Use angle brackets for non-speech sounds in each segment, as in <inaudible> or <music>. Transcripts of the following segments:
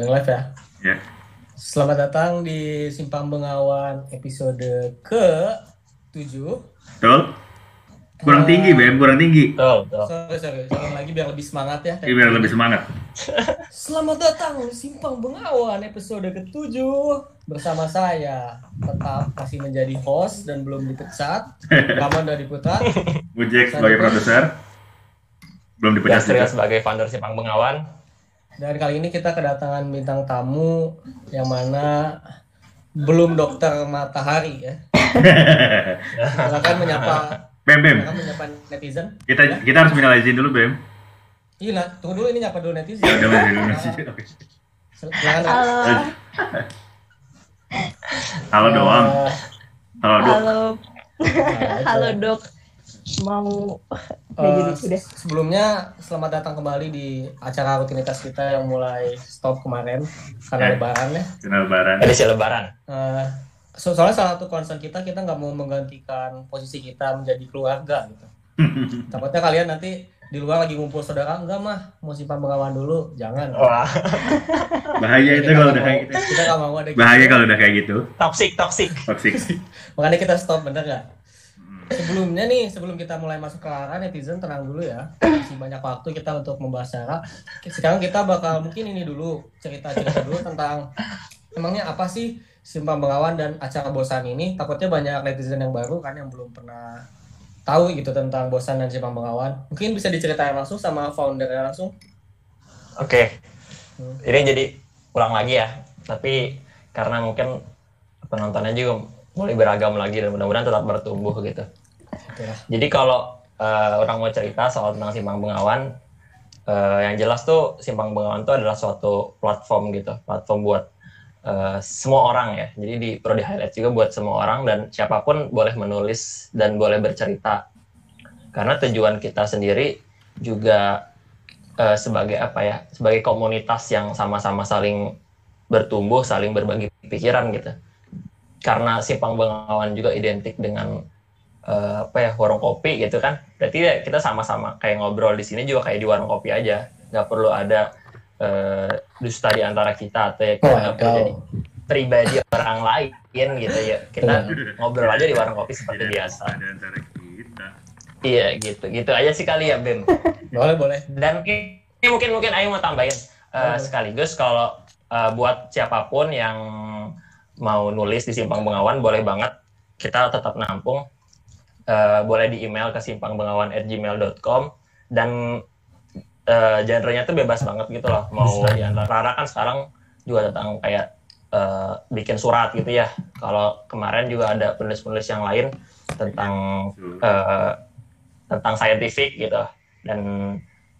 Bang live ya. Ya. Selamat datang di Simpang Bengawan episode ke-7. Betul? Kurang tinggi, Bem, kurang tinggi. Betul, betul. Sorry, sorry. Lagi biar lebih semangat ya. Ini biar lebih semangat. <laughs> Selamat datang di Simpang Bengawan episode ke-7 bersama saya tetap masih menjadi host dan belum dipecat. <laughs> Kamu udah diputar. Bujek sebagai produser. Belum dipecat Yastria juga. sebagai founder Simpang Bengawan. Dan kali ini kita kedatangan bintang tamu yang mana belum dokter matahari ya. <laughs> Silakan menyapa Bem, Bem. silakan menyapa netizen. Kita kita harus minal izin dulu, Bem. Iya, nah, tunggu dulu ini nyapa dulu netizen. Ya udah dulu izin. Oke. Silakan. Halo, Halo doang. Eh, Halo, Dok. halo, nah, halo dok. Mau Eh, Nggak jadi udah. sebelumnya selamat datang kembali di acara rutinitas kita yang mulai stop kemarin karena Ya. lebaran ya. Kenal Lebaran. Edisi Lebaran. Eh, so- soalnya salah satu concern kita kita nggak mau menggantikan posisi kita menjadi keluarga gitu. <laughs> Takutnya kalian nanti di luar lagi ngumpul saudara enggak mah mau simpan pengawan dulu jangan. Wah, Bahaya itu kalau udah kayak gitu. Kita nggak mau ada Bahaya gitu. kalau udah kayak gitu. toxic, toxic. Toxic. <laughs> Makanya kita stop bener nggak? Sebelumnya nih, sebelum kita mulai masuk ke arah netizen tenang dulu ya. Masih banyak waktu kita untuk membahas cara. Sekarang kita bakal mungkin ini dulu cerita-cerita dulu tentang emangnya apa sih Simpang Bengawan dan acara bosan ini. Takutnya banyak netizen yang baru kan yang belum pernah tahu gitu tentang bosan dan Simpang Bengawan. Mungkin bisa diceritain langsung sama foundernya langsung. Oke. Hmm. Ini jadi ulang lagi ya. Tapi karena mungkin penontonnya juga mulai beragam lagi dan mudah-mudahan tetap bertumbuh gitu. Jadi kalau eh, orang mau cerita soal tentang Simpang Bengawan, eh, yang jelas tuh Simpang Bengawan itu adalah suatu platform gitu, platform buat eh, semua orang ya. Jadi di perlu di highlight juga buat semua orang dan siapa pun boleh menulis dan boleh bercerita. Karena tujuan kita sendiri juga eh, sebagai apa ya, sebagai komunitas yang sama-sama saling bertumbuh, saling berbagi pikiran gitu. Karena Simpang Bengawan juga identik dengan eh, apa ya warung kopi gitu kan. Berarti ya kita sama-sama kayak ngobrol di sini juga kayak di warung kopi aja. Nggak perlu ada eh, dusta di antara kita atau ya kita nggak perlu jadi pribadi orang lain gitu ya. Kita ngobrol aja di warung kopi seperti Tidak biasa. ada antara kita. iya gitu. Gitu aja sih kali ya Bem <laughs> Boleh, boleh. dan ini mungkin mungkin Ayu mau tambahin eh, Boleh. sekaligus kalau eh, buat siapa pun yang mau nulis di Simpang Bengawan boleh banget. Kita tetap nampung Eh, boleh di email ke simpangbengawan@gmail.com dan eh, genre-nya tuh bebas banget gitu loh. Mau di antara Rara kan sekarang juga tentang kayak eh, bikin surat gitu ya. Kalau kemarin juga ada penulis-penulis yang lain tentang eh, tentang scientific gitu. Dan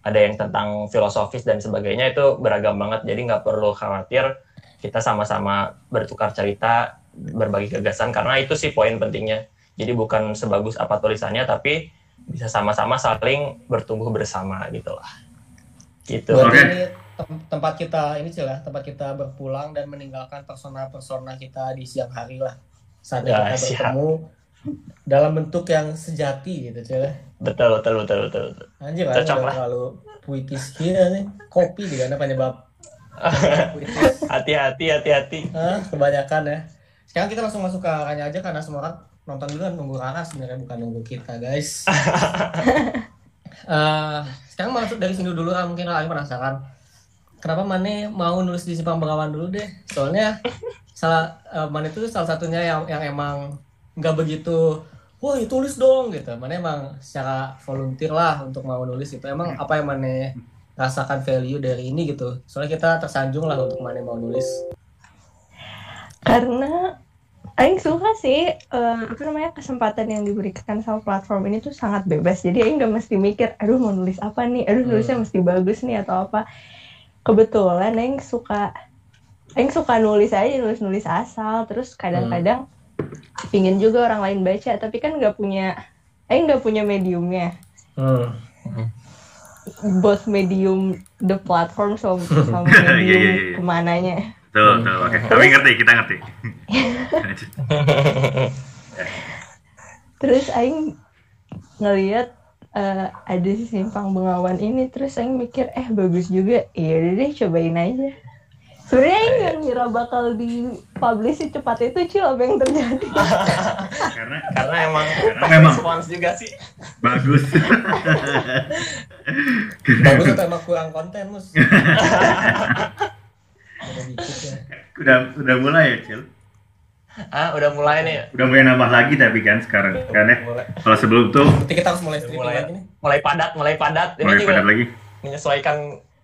ada yang tentang filosofis dan sebagainya. Itu beragam banget. Jadi nggak perlu khawatir. Kita sama-sama bertukar cerita berbagi gagasan. Karena itu sih poin pentingnya jadi bukan sebagus apa tulisannya tapi bisa sama-sama saling bertumbuh bersama gitu lah gitu Berarti Oke. ini tem- tempat kita ini sih lah, tempat kita berpulang dan meninggalkan persona-persona kita di siang hari lah. Saatnya Ya, kita siap. bertemu dalam bentuk yang sejati gitu cuy. betul betul betul betul, betul. Anjir kan Cocok lah. terlalu puitis gila nih. Kopi di mana penyebab <laughs> puitis. hati-hati hati-hati kebanyakan ya. Sekarang kita langsung masuk ke arahnya aja karena semua orang nonton dulu kan nunggu Rara sebenarnya bukan nunggu kita guys. <laughs> Eh, sekarang masuk dari sini dulu kan mungkin kalian penasaran. Kenapa Mane mau nulis di Simpang Bengawan dulu deh? Soalnya salah eh, Mane itu salah satunya yang yang emang nggak begitu wah ya tulis dong gitu. Mane emang secara volunteer lah untuk mau nulis itu. Emang apa yang Mane rasakan value dari ini gitu. Soalnya kita tersanjung lah untuk Mane mau nulis. karena Aing suka sih eh, apa namanya kesempatan yang diberikan sama platform ini tuh sangat bebas. Jadi Aing nggak mesti mikir, aduh mau nulis apa nih, aduh nulisnya mesti bagus nih atau apa. Kebetulan Aing suka Aing suka nulis aja nulis-nulis asal. Terus kadang-kadang pingin juga orang lain baca, tapi kan nggak punya Aing nggak punya mediumnya. Hmm. both medium the platform sama, <laughs> sama Iya, iya, medium iya. ke mananya. Tuh, tuh, oke. Tapi ngerti, kita ngerti. <laughs> Terus Aing ngeliat eh, ada si simpang bengawan ini, terus Aing mikir eh bagus juga, iya udah deh cobain aja. Sebenarnya Aing nggak ngira bakal di publish cepat itu cil apa yang terjadi. <laughs> Karena Karena emang Karena memang. respons juga sih. bagus. bagus atau emang kurang konten mus <laughs> <laughs> udah udah mulai ya, Cil. Ah, udah mulai nih. Udah mulai nambah lagi tapi kan sekarang kan ya. Mulai, Kalau sebelum tuh Berarti kita harus mulai stripping mulai, lagi nih mulai padat, mulai padat. Ini mulai juga padat lagi. menyesuaikan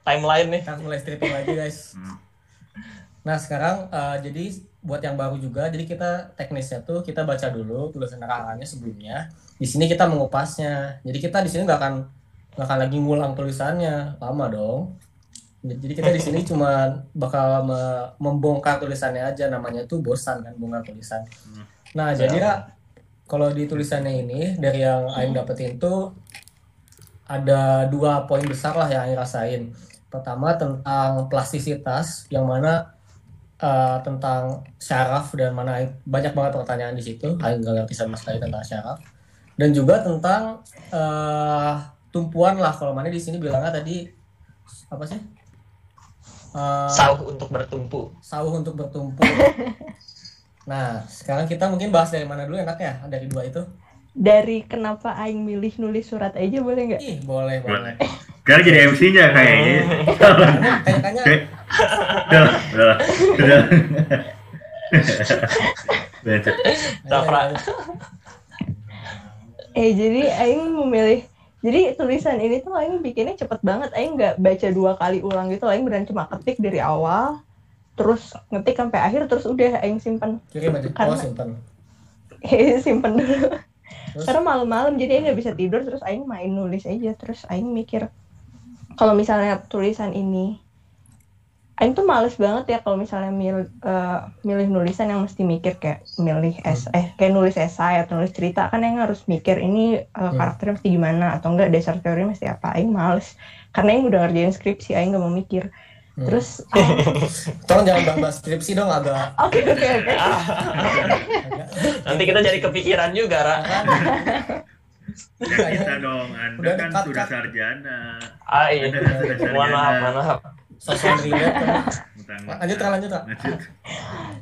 timeline nih. Kita harus mulai stripping lagi guys Hmm. Nah sekarang eh, jadi buat yang baru juga, jadi kita teknisnya tuh kita baca dulu tulisan nerangannya sebelumnya. Di sini kita mengupasnya. Jadi kita di sini nggak akan nggak akan lagi ngulang tulisannya, lama dong. Jadi kita di sini cuma bakal me- membongkar tulisannya aja, namanya tuh bosan kan bongkar tulisan. Nah jadi Ra, kalau di tulisannya ini dari yang Aing dapetin tuh ada dua poin besar lah yang Aing rasain. Pertama tentang plastisitas, yang mana eh, tentang syaraf dan mana Aing- banyak banget pertanyaan di situ. Aing nggak ngerti sama sekali tentang syaraf. Dan juga tentang eh, tumpuan lah. Kalau mana di sini bilangnya tadi apa sih? Eh, Sauh untuk bertumpu. sawah untuk bertumpu. <laughs> Nah, sekarang kita mungkin bahas dari mana dulu enaknya? Dari dua itu? Dari kenapa Aing milih nulis surat aja boleh nggak? Ih, boleh, boleh. Sekarang jadi MC-nya kayaknya. Kayaknya Kayak udah. Eh jadi Aing memilih jadi tulisan ini tuh Aing bikinnya cepet banget Aing nggak baca dua kali ulang gitu Aing beneran cuma ketik dari awal terus ngetik sampai akhir terus udah Aing simpen kirim aja. Oh, Karena- simpan. simpen <laughs> dulu Terus? karena malam-malam jadi Aing nggak bisa tidur terus Aing main nulis aja terus Aing mikir kalau misalnya tulisan ini Aing tuh males banget ya kalau misalnya mil, eh, milih nulisan yang mesti mikir kayak milih es eh kayak nulis esai atau nulis cerita kan Aing harus mikir ini eh, karakternya mesti gimana atau enggak dasar teorinya mesti apa Aing males karena Aing udah ngerjain skripsi Aing gak mau mikir Hmm. terus Aing- <laughs> Tolong jangan bahas skripsi dong agak <laughs> oke oke oke agak <laughs> Nanti kita jadi kepikiran juga, Ra. Kita dong, Anda Udah kan dekat, sudah sarjana. Ah, iya. Kan sudah sarjana. Mohon maaf, mohon maaf. Sosok relate kan. Lanjut, Kak, lanjut.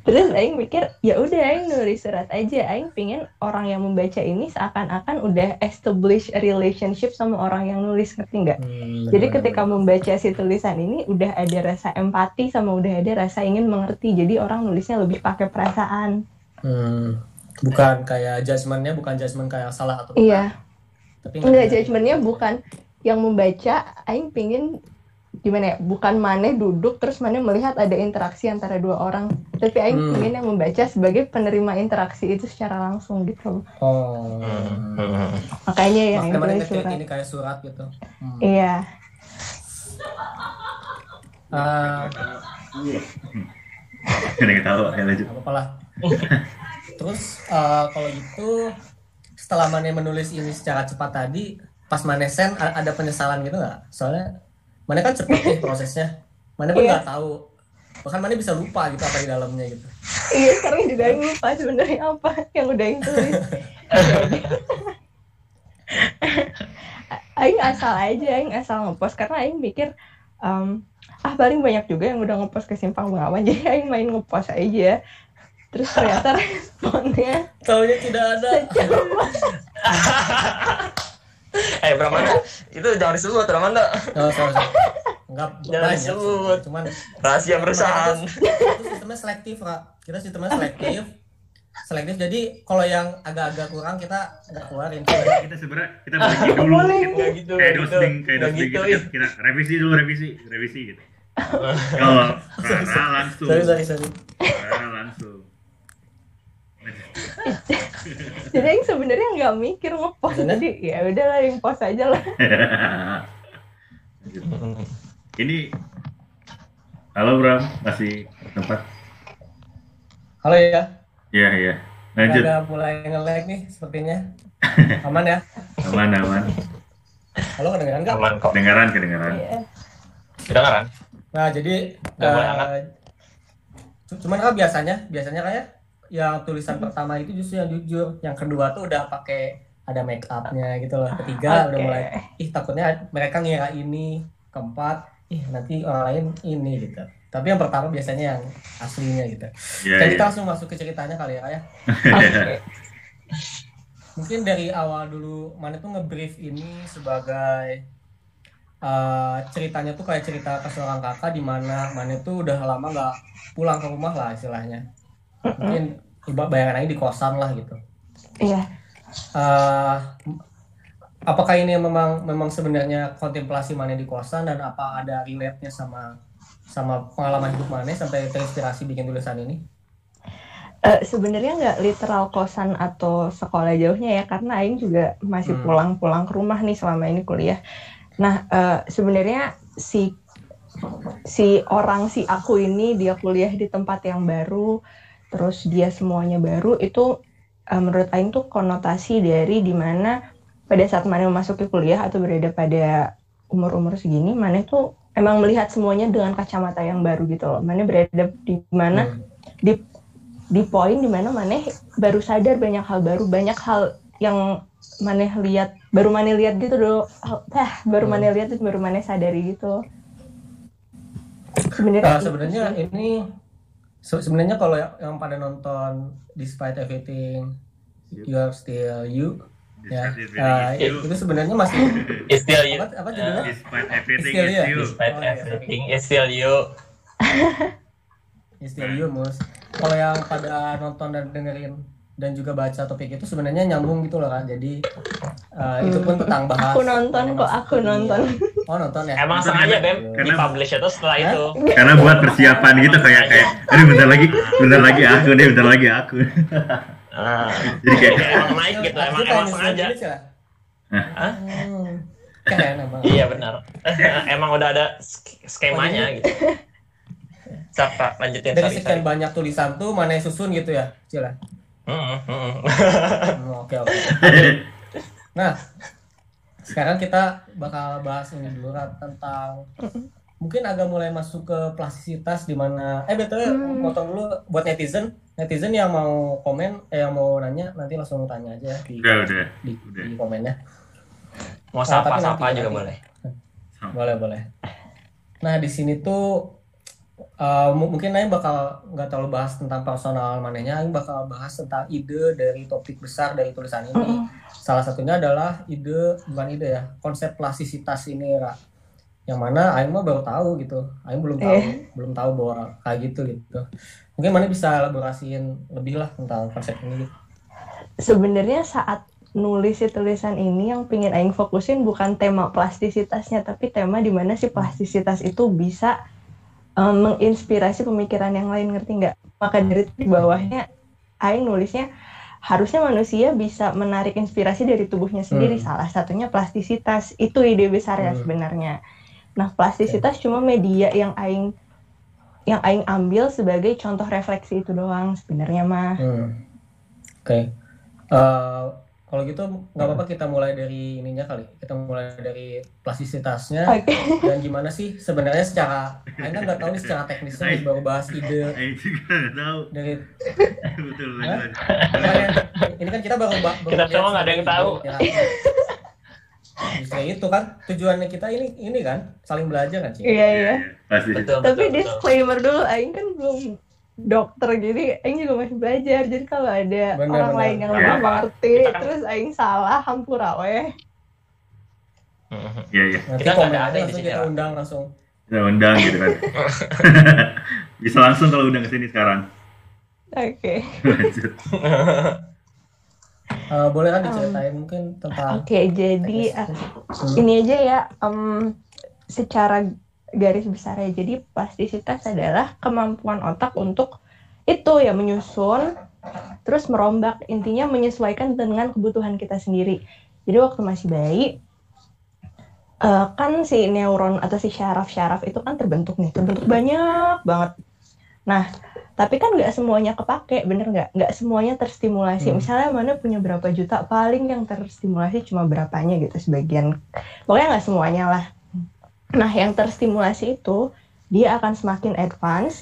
Terus Aing mikir, ya udah Aing nulis surat aja. Aing pingin orang yang membaca ini seakan-akan udah establish a relationship sama orang yang nulis, ngerti nggak? Hmm, Jadi bener-bener. ketika membaca si tulisan ini udah ada rasa empati sama udah ada rasa ingin mengerti. Jadi orang nulisnya lebih pakai perasaan. Hmm, bukan kayak judgementnya bukan judgement kayak salah atau benar. Iya, Tapi enggak judgementnya bukan yang membaca. Aing pingin gimana ya? Bukan maneh duduk terus maneh melihat ada interaksi antara dua orang. Tapi Aing Hmm. pingin yang membaca sebagai penerima interaksi itu secara langsung gitu. Oh. Hmm. Makanya surat. ini kayak surat gitu. Hmm. Iya. Ada yang tahu, ya lanjut. apa lah. Terus eh, kalau gitu setelah Mane menulis ini secara cepat tadi, pas Mane send a- ada penyesalan gitu nggak? Soalnya Mane kan cepet nih <laughs> prosesnya. Mane pun Iya. nggak tahu. Bahkan Mane bisa lupa gitu apa di dalamnya gitu. Iya sekarang juga lupa sebenarnya apa yang udah Aing tulis. <laughs> Aing asal aja, Aing asal ngepost karena Aing mikir em, ah paling banyak juga yang udah ngepost ke simpang bengawan <laughs> jadi Aing main ngepost aja. Terus ternyata responnya Taunya tidak ada. Eh, Bramanda, itu jangan disebut, Bramanda. Oh, sorry, sorry. Enggak <laughs> Jangan banyak. disebut. Cuman Rahasia perusahaan. itu sistemnya selektif, Kak. Kita sistemnya selektif. Selektif jadi kalau yang agak-agak kurang kita nggak keluarin. Kita sebenarnya kita bagi dulu. Nggak gitu, Kayak gitu. dosing, kayak dosing gitu, gitu. ih. Kita, kita revisi dulu, revisi, revisi gitu. Kalau <laughs> Rara langsung, Sorry, sorry, sorry. Rara langsung. <laughs> jadi Aing sebenarnya nggak mikir ngepost jadi ya udahlah yang post aja lah. <laughs> Ini Halo Bram, masih tempat? Halo ya. Iya, iya. Lanjut. Udah mulai nge-lag nih sepertinya. <laughs> Aman ya? Aman, aman. Halo kedengeran nggak? Aman kok. Kedengaran, kedengaran. Iya. Kedengaran? Nah, jadi eh, cu- cuman kan biasanya biasanya kayak yang tulisan pertama itu justru yang jujur, yang kedua tuh udah pakai ada make upnya gitu loh. Ketiga udah Oke. mulai ih takutnya mereka ngira ini, keempat ih nanti orang lain ini gitu. Tapi yang pertama biasanya yang aslinya gitu. Iya, Jadi iya. kita langsung masuk ke ceritanya kali ya, Kak, ya. Oke. <laughs> Mungkin dari awal dulu mana tuh ngebrief ini sebagai eh, ceritanya tuh kayak cerita ke seorang kakak di mana mana tuh udah lama nggak pulang ke rumah lah istilahnya. Mungkin bayangan aja di kosan lah gitu. Iya. Eh, apakah ini memang memang sebenarnya kontemplasi mana di kosan dan apa ada relate-nya sama sama pengalaman hidup mana sampai terinspirasi bikin tulisan ini? Eh, sebenarnya nggak literal kosan atau sekolah jauhnya ya karena Aing juga masih Hmm. pulang-pulang ke rumah nih selama ini kuliah. Nah eh, sebenarnya si si orang si aku ini dia kuliah di tempat yang baru, terus dia semuanya baru itu eh, menurut Aing tuh konotasi dari di mana pada saat mana memasuki kuliah atau berada pada umur-umur segini, mana tuh emang melihat semuanya dengan kacamata yang baru gitu loh. Mana berada di mana Hmm. di di poin di mana maneh baru sadar banyak hal baru banyak hal yang maneh lihat baru maneh lihat gitu dulu ah baru Hmm. maneh lihat baru maneh sadari gitu Uh, sebenarnya sebenarnya itu sih. ini se- sebenarnya kalau yang, yang pada nonton Despite Everything You Are Still You ya uh, itu sebenarnya masih <laughs> It's still you. apa, apa judulnya? Despite everything Still is ya? you. Despite Oh, iya. everything, it's still you. <laughs> It's Still You Mus. Kalau yang pada nonton dan dengerin dan juga baca topik itu sebenarnya nyambung gitu loh kan. Jadi uh, itu pun tentang bahas. aku nonton kok aku nonton Oh nonton ya. Emang Itu sengaja Bem karena- di publish itu setelah Hah? itu. Karena buat persiapan gitu kayak kayak, aduh bentar lagi, bentar lagi aku deh, bentar lagi aku. Ah, Jadi kayak, emang naik gitu, emang emang sengaja. Hah? Hmm. Keren emang. Iya benar. <laughs> emang udah ada sk- skemanya gitu. Siapa lanjutin Dari sekian banyak tulisan tuh mana yang susun gitu ya, Cila? Oke oke. <laughs> Nah, sekarang kita bakal bahas ini dulu Rat, tentang mungkin agak mulai masuk ke plastisitas di mana eh betul Hmm. potong dulu buat netizen netizen yang mau komen eh yang mau nanya nanti langsung tanya aja di udah udah, di, udah. di komennya Mau sapa-sapa nanti- juga nanti. boleh. boleh boleh nah di sini tuh uh, mu- mungkin Aing bakal nggak terlalu bahas tentang personal mananya Aing bakal bahas tentang ide dari topik besar dari tulisan ini Mm-mm. salah satunya adalah ide bukan ide ya konsep plastisitas ini Ra. yang mana Aing mah baru tahu gitu Aing belum tahu Eh. belum tahu bahwa kayak gitu gitu mungkin mana bisa elaborasiin lebih lah tentang konsep ini gitu. sebenarnya saat nulis si tulisan ini yang pingin Aing fokusin bukan tema plastisitasnya tapi tema di mana si plastisitas itu bisa um, menginspirasi pemikiran yang lain ngerti nggak maka dari itu di bawahnya Aing nulisnya harusnya manusia bisa menarik inspirasi dari tubuhnya sendiri Hmm. salah satunya plastisitas itu ide besarnya Hmm. sebenarnya nah plastisitas cuma media yang Aing yang Aing ambil sebagai contoh refleksi itu doang sebenarnya mah Hmm. Oke. Eh, kalau gitu nggak apa-apa kita mulai dari ininya kali. Kita mulai dari plastisitasnya Oke. dan gimana sih sebenarnya secara Aing kan nggak tahu nih secara teknisnya nih, baru bahas ide Aing juga nggak tahu. dari <laughs> Betul, makanya ini kan kita baru ba- baru Kita semua nggak ada yang tahu. ya. Justru itu kan tujuannya kita ini ini kan saling belajar kan sih. iya iya Pasti. Betul, tapi betul, betul. disclaimer dulu Aing kan belum dokter jadi Aing juga masih belajar jadi kalau ada Benar, orang benar. lain yang Nggak lebih apa-apa. mengerti kan- terus Aing salah hampura weh Iya, iya. Nanti Kita nggak komen ada aja ahli di sini, kita undang langsung. Kita undang gitu kan. <laughs> Bisa langsung kalau undang ke sini sekarang. oke Lanjut. <laughs> Eh, boleh kan diceritain mungkin tentang oke jadi teknis. ah, Hmm. ini aja ya em, secara garis besar ya jadi plastisitas adalah kemampuan otak untuk itu ya menyusun terus merombak. Intinya menyesuaikan dengan kebutuhan kita sendiri. Jadi waktu masih bayi eh, kan si neuron atau si syaraf-syaraf itu kan terbentuk nih terbentuk banyak banget. Nah tapi kan nggak semuanya kepake bener nggak? Nggak semuanya terstimulasi. Hmm. misalnya mana punya berapa juta paling yang terstimulasi cuma berapanya gitu sebagian. Pokoknya nggak semuanya lah nah yang terstimulasi itu dia akan semakin advance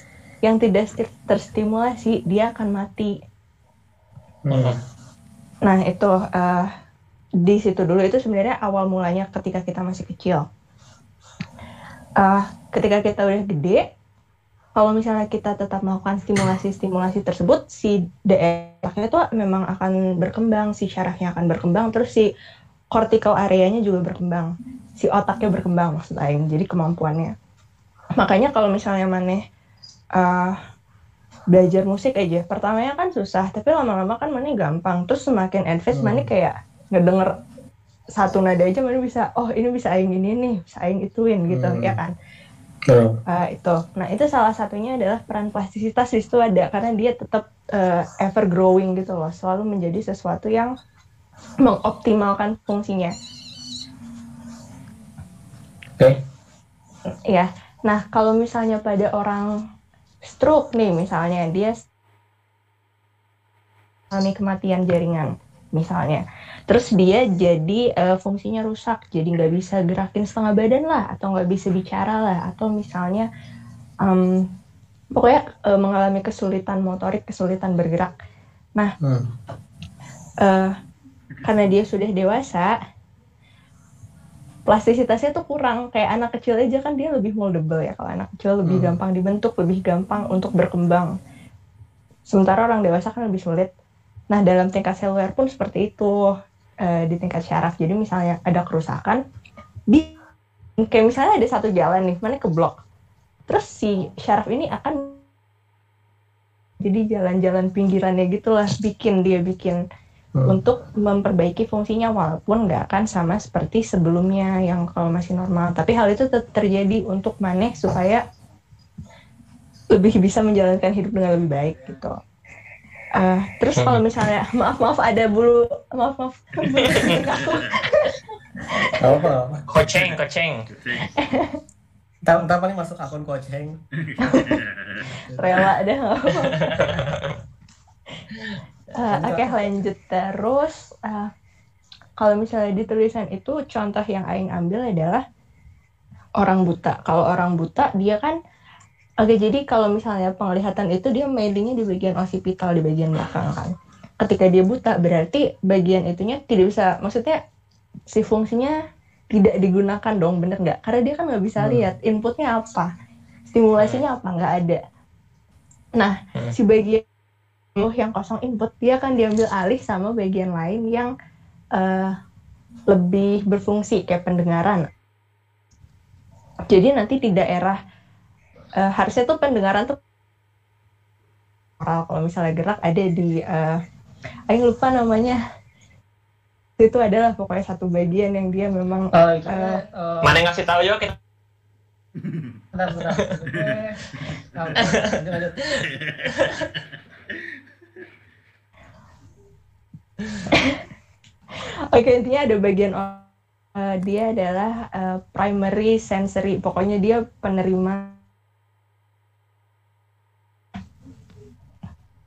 yang tidak sti- terstimulasi dia akan mati Hmm. Nah itu eh, di situ dulu itu sebenarnya awal mulanya ketika kita masih kecil. Eh, ketika kita udah gede, kalau misalnya kita tetap melakukan stimulasi-stimulasi tersebut, si daerahnya itu memang akan berkembang, si syarafnya akan berkembang, terus si cortical areanya juga berkembang, si otaknya berkembang maksud Aing, jadi kemampuannya. Makanya kalau misalnya maneh uh, belajar musik aja, pertamanya kan susah, tapi lama-lama kan maneh gampang, terus semakin advance Hmm. maneh kayak ngedenger satu nada aja maneh bisa, oh ini bisa Aing ini nih, bisa Aing ituin gitu, Hmm. ya kan. Uh, itu. Nah, itu salah satunya adalah peran plastisitas di situ ada karena dia tetap uh, ever growing gitu loh, selalu menjadi sesuatu yang mengoptimalkan fungsinya. Oke. Ya. Nah, kalau misalnya pada orang stroke nih misalnya dia mengalami kematian jaringan misalnya. Terus dia jadi eh, fungsinya rusak, jadi nggak bisa gerakin setengah badan lah, atau nggak bisa bicara lah, atau misalnya em, pokoknya eh, mengalami kesulitan motorik, kesulitan bergerak. Hmm. eh, karena dia sudah dewasa, plastisitasnya tuh kurang. Kayak anak kecil aja kan dia lebih moldable ya. Kalau anak kecil lebih Hmm. gampang dibentuk, lebih gampang untuk berkembang. Sementara orang dewasa kan lebih sulit. Nah dalam tingkat seluler pun seperti itu eh, di tingkat syaraf. Jadi misalnya ada kerusakan, di kayak misalnya ada satu jalan nih, mana ke blok. Terus si syaraf ini akan jadi jalan-jalan pinggirannya gitulah bikin dia bikin Hmm. untuk memperbaiki fungsinya walaupun nggak akan sama seperti sebelumnya yang kalau masih normal tapi hal itu tetap terjadi untuk maneh supaya lebih bisa menjalankan hidup dengan lebih baik gitu Eh, terus kalau misalnya <laughs> maaf maaf ada bulu maaf maaf <laughs> bulu aku apa apa. Koceng, koceng. Ntar, ntar paling masuk akun koceng. <laughs> rela deh Eh, Oke lanjut terus eh, kalau misalnya di tulisan itu contoh yang Aing ambil adalah orang buta. Kalau orang buta dia kan oke jadi kalau misalnya penglihatan itu dia mainly-nya di bagian occipital di bagian belakang kan. Ketika dia buta berarti bagian itunya tidak bisa maksudnya si fungsinya tidak digunakan dong bener nggak? Karena dia kan nggak bisa Hmm. lihat inputnya apa, stimulasinya apa nggak ada. Nah Hmm. si bagian yang kosong input dia akan diambil alih sama bagian lain yang eh, lebih berfungsi kayak pendengaran. Jadi nanti di daerah eh, harusnya tuh pendengaran tuh oral. Kalau misalnya gerak ada di eh Aing lupa namanya. Itu adalah pokoknya satu bagian yang dia memang Eh, Eh, eh, Mana yang ngasih tahu? Yuk kita Bentar, bentar. <laughs> <laughs> Oke. <laughs> Oke intinya ada bagian eh, dia adalah eh, primary sensory pokoknya dia penerima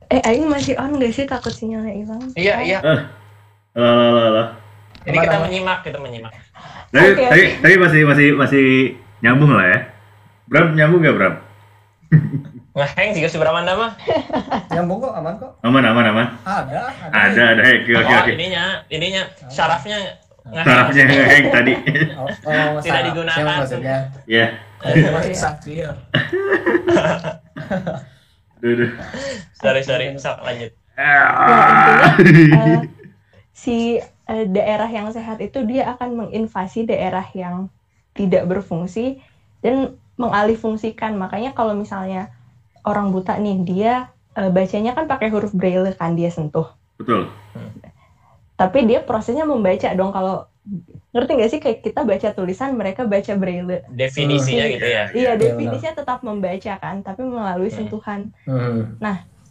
eh Aing masih on gak sih takut sinyalnya hilang Iya, iya. Lah lah lah lah. Ini kita menyimak, kita menyimak. Tapi, Oke, tapi, oke. tapi masih masih masih nyambung lah ya. Bram nyambung gak Bram? Ngeheng juga seberapa nama? Nyambung kok, aman kok. Aman aman aman. Ada, ada. Ada ada oke oke Oh, oke. ininya, ininya syarafnya ngeheng. Sarafnya ngeheng tadi. Oh, oh, Tidak digunakan. Siapa maksudnya? Ya. Masih sakit. <laughs> Duh, duh. Sorry, sorry. Sok, lanjut. Ah. <laughs> Eh, si eh, daerah yang sehat itu dia akan menginvasi daerah yang tidak berfungsi dan mengalihfungsikan makanya kalau misalnya orang buta nih dia eh, bacanya kan pakai huruf braille kan dia sentuh Betul. tapi dia prosesnya membaca dong kalau ngerti nggak sih kayak kita baca tulisan mereka baca braille Definisinya Hmm. gitu ya. iya benar. definisinya tetap membaca kan tapi melalui Hmm. sentuhan Hmm.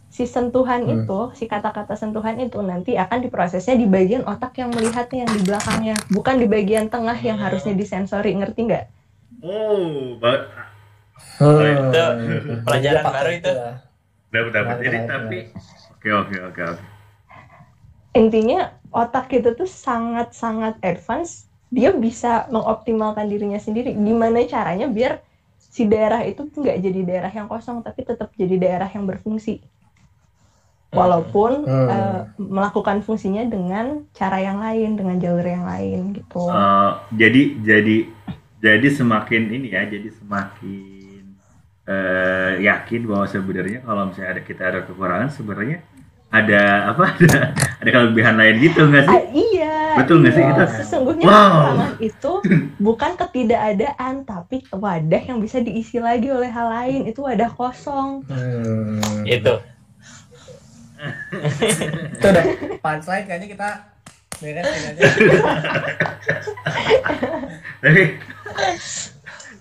si sentuhan Hmm. itu si kata-kata sentuhan itu nanti akan diprosesnya di bagian otak yang melihatnya yang di belakangnya bukan di bagian tengah yang Hmm. harusnya disensori ngerti nggak Oh, ba- Hmm. Itu pelajaran Dia pakai baru itu. dapat dapat. Jadi tapi oke oke oke oke. intinya otak kita tuh sangat-sangat advance dia bisa mengoptimalkan dirinya sendiri gimana caranya biar si daerah itu tuh nggak jadi daerah yang kosong tapi tetap jadi daerah yang berfungsi walaupun Hmm. eh, melakukan fungsinya dengan cara yang lain dengan jalur yang lain gitu Eh, jadi jadi jadi semakin ini ya, jadi semakin eh, yakin bahwa sebenarnya kalau misalnya ada kita ada kekurangan sebenarnya ada apa <laughs> ada ada kelebihan lain gitu nggak sih? Ah, iya. Betul nggak sih iya. kita? Sesungguhnya Wow. kekurangan itu <laughs> bukan ketidakadaan, tapi wadah yang bisa diisi lagi oleh hal lain. Itu wadah kosong. Hmm. Itu. <laughs> Itu udah punchline kayaknya kita beresin aja. Tapi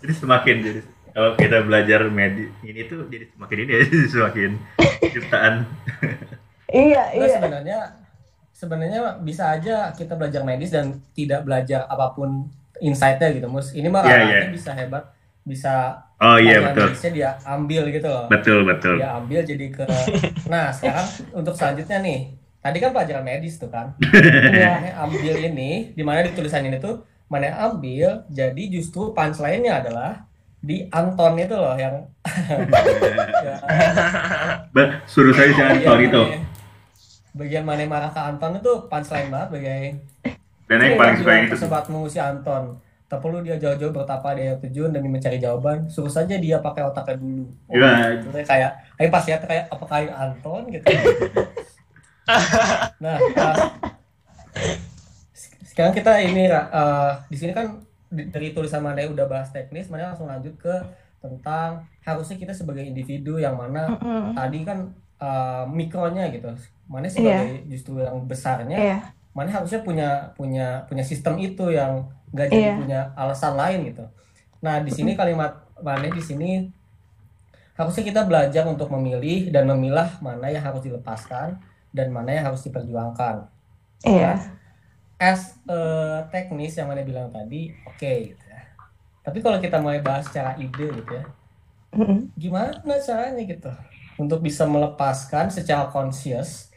jadi semakin jadi kalau kita belajar medis ini tuh jadi semakin ini ya <laughs> semakin ciptaan. <laughs> Iya, Nah, iya. sebenarnya sebenarnya bisa aja kita belajar medis dan tidak belajar apa pun insight-nya gitu, Mus. Ini mah ranahnya iya. bisa hebat, bisa Oh iya pelajaran betul medisnya dia ambil gitu loh. betul betul. Dia ambil jadi ke <laughs> Nah, sekarang untuk selanjutnya nih. Tadi kan pelajaran medis tuh kan. Iya. Ambil ini, di mana di tulisan ini tuh mana ambil, jadi justru punchline-nya adalah di Anton itu loh yang ya, <laughs> Ba- suruh saya jangan bagian soal itu. Bagian mana marah ke Anton itu punchline banget bagai Dan yang paling suka yang itu. Sebatmu si Anton. Tak perlu dia jauh-jauh bertapa di air terjun demi mencari jawaban. Suruh saja dia pakai otaknya dulu. Oh, Iya. itu kayak, ayo pas ya kayak apa kayak Anton gitu. <laughs> nah, uh, sekarang kita ini uh, di sini kan dari tulisan mana udah bahas teknis, mana langsung lanjut ke tentang harusnya kita sebagai individu yang mana Mm-mm. tadi kan uh, mikronya gitu. Mana sebagai justru yang besarnya Iya. mana harusnya punya punya punya sistem itu yang nggak jadi Iya. punya alasan lain gitu. Nah di sini kalimat mana di sini harusnya kita belajar untuk memilih dan memilah mana yang harus dilepaskan dan mana yang harus diperjuangkan. Iya. As a teknis yang mana bilang tadi, oke. gitu ya. Tapi kalau kita mulai bahas secara ide gitu ya, gimana caranya gitu untuk bisa melepaskan secara conscious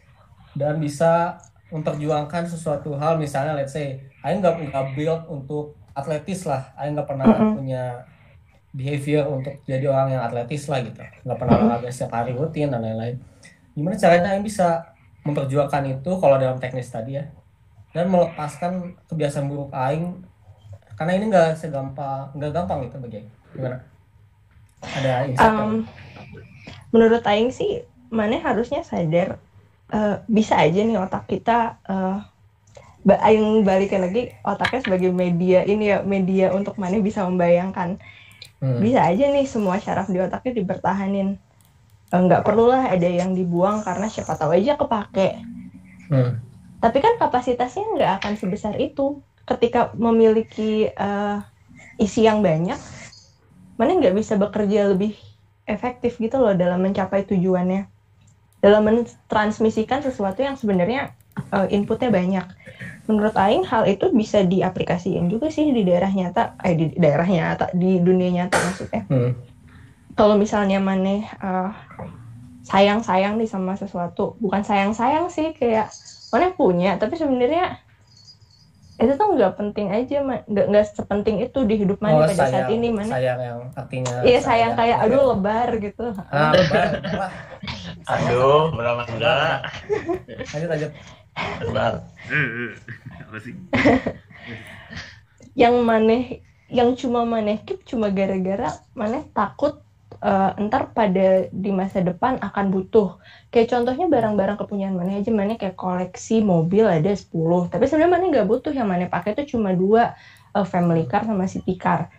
dan bisa memperjuangkan sesuatu hal misalnya let's say Aing nggak nggak build untuk atletis lah Aing nggak pernah Mm-mm. punya behavior untuk jadi orang yang atletis lah gitu nggak pernah olahraga setiap hari rutin dan lain-lain gimana caranya Aing bisa memperjuangkan itu kalau dalam teknis tadi ya dan melepaskan kebiasaan buruk Aing karena ini nggak segampang nggak gampang gitu bagi Aing. gimana ada insight Um, menurut Aing sih, mana harusnya sadar eh, bisa aja nih otak kita ba- Aing balikin lagi otaknya sebagai media ini ya media untuk mana bisa membayangkan Hmm. bisa aja nih semua syaraf di otaknya dipertahanin Eh, nggak perlulah ada yang dibuang karena siapa tahu aja kepake Hmm. Tapi kan kapasitasnya nggak akan sebesar itu. Ketika memiliki eh, isi yang banyak mana nggak bisa bekerja lebih efektif gitu loh dalam mencapai tujuannya. Dalam mentransmisikan sesuatu yang sebenarnya eh, inputnya banyak. Menurut Aing hal itu bisa diaplikasikan juga sih di daerah nyata eh di daerah nyata di dunia nyata maksudnya. Hmm. kalau misalnya maneh eh, sayang sayang nih sama sesuatu bukan sayang sayang sih kayak maneh punya tapi sebenarnya itu tuh nggak penting aja nggak nggak sepenting itu di hidup maneh Oh, pada saat sayang, ini maneh sayang yang artinya iya sayang kayak aduh lebar gitu ah lebar lebar. Aduh, benar-benar. lanjut lanjut Lebar. Eh, eh. <laughs> Apa sih? yang maneh yang cuma maneh keep cuma gara-gara maneh takut eh, ntar pada di masa depan akan butuh. Kayak contohnya barang-barang kepunyaan maneh aja maneh kayak koleksi mobil ada 10 tapi sebenarnya maneh nggak butuh yang maneh pakai itu cuma dua eh, family car sama city car.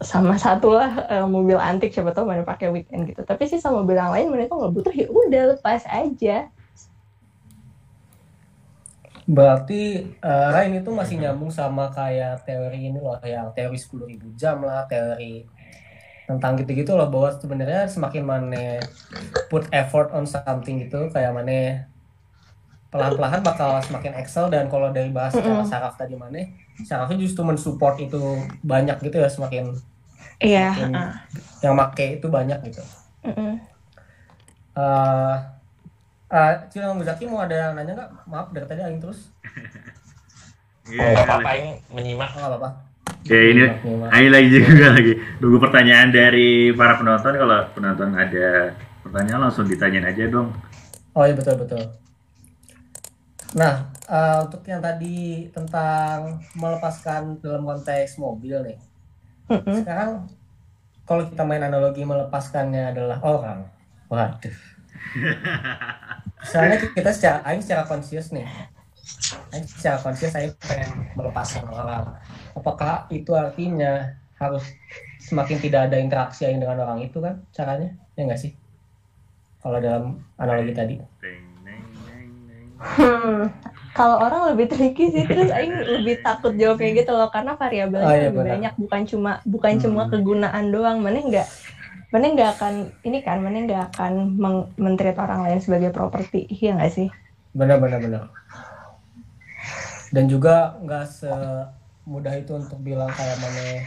Sama satu lah eh, mobil antik siapa tahu maneh pakai weekend gitu. Tapi sih sama mobil yang lain maneh tuh nggak butuh ya udah lepas aja. Berarti eh, Rain itu masih nyambung sama kayak teori ini loh yang teori 10.000 jam lah teori tentang gitu-gitu loh bahwa sebenarnya semakin mana put effort on something gitu kayak mana pelan-pelan bakal semakin excel dan kalau dari bahas secara Mm-mm. saraf tadi mana sarafnya justru mensupport itu banyak gitu ya semakin iya semakin ah. yang make itu banyak gitu eh eh Cil sama Zaki mau ada yang nanya nggak? Maaf dari tadi Aing terus. Oh, Iya, apa-apa yang menyimak. Oh, nggak apa-apa. Ya ini Nyimak. Ayo lagi juga lagi nunggu pertanyaan dari para penonton. Kalau penonton ada pertanyaan langsung ditanyain aja dong. Oh iya betul betul. Nah eh, untuk yang tadi tentang melepaskan dalam konteks mobil nih, Mm-mm. sekarang kalau kita main analogi melepaskannya adalah orang. Waduh. <laughs> Soalnya kita secara aing secara konsius nih. Aing secara konsius saya pengen melepaskan orang. Apakah itu artinya harus semakin tidak ada interaksi aing dengan orang itu kan caranya? Ya enggak sih? Kalau dalam analogi tadi. Hmm, kalau orang lebih tricky sih terus aing lebih takut jawabnya gitu loh karena variabelnya Oh, iya, lebih benar. banyak bukan cuma bukan cuma Hmm. kegunaan doang mana nggak mana nggak akan ini kan mana nggak akan meng- men-treat orang lain sebagai properti iya nggak sih Benar benar benar. Dan juga nggak semudah itu untuk bilang kayak mana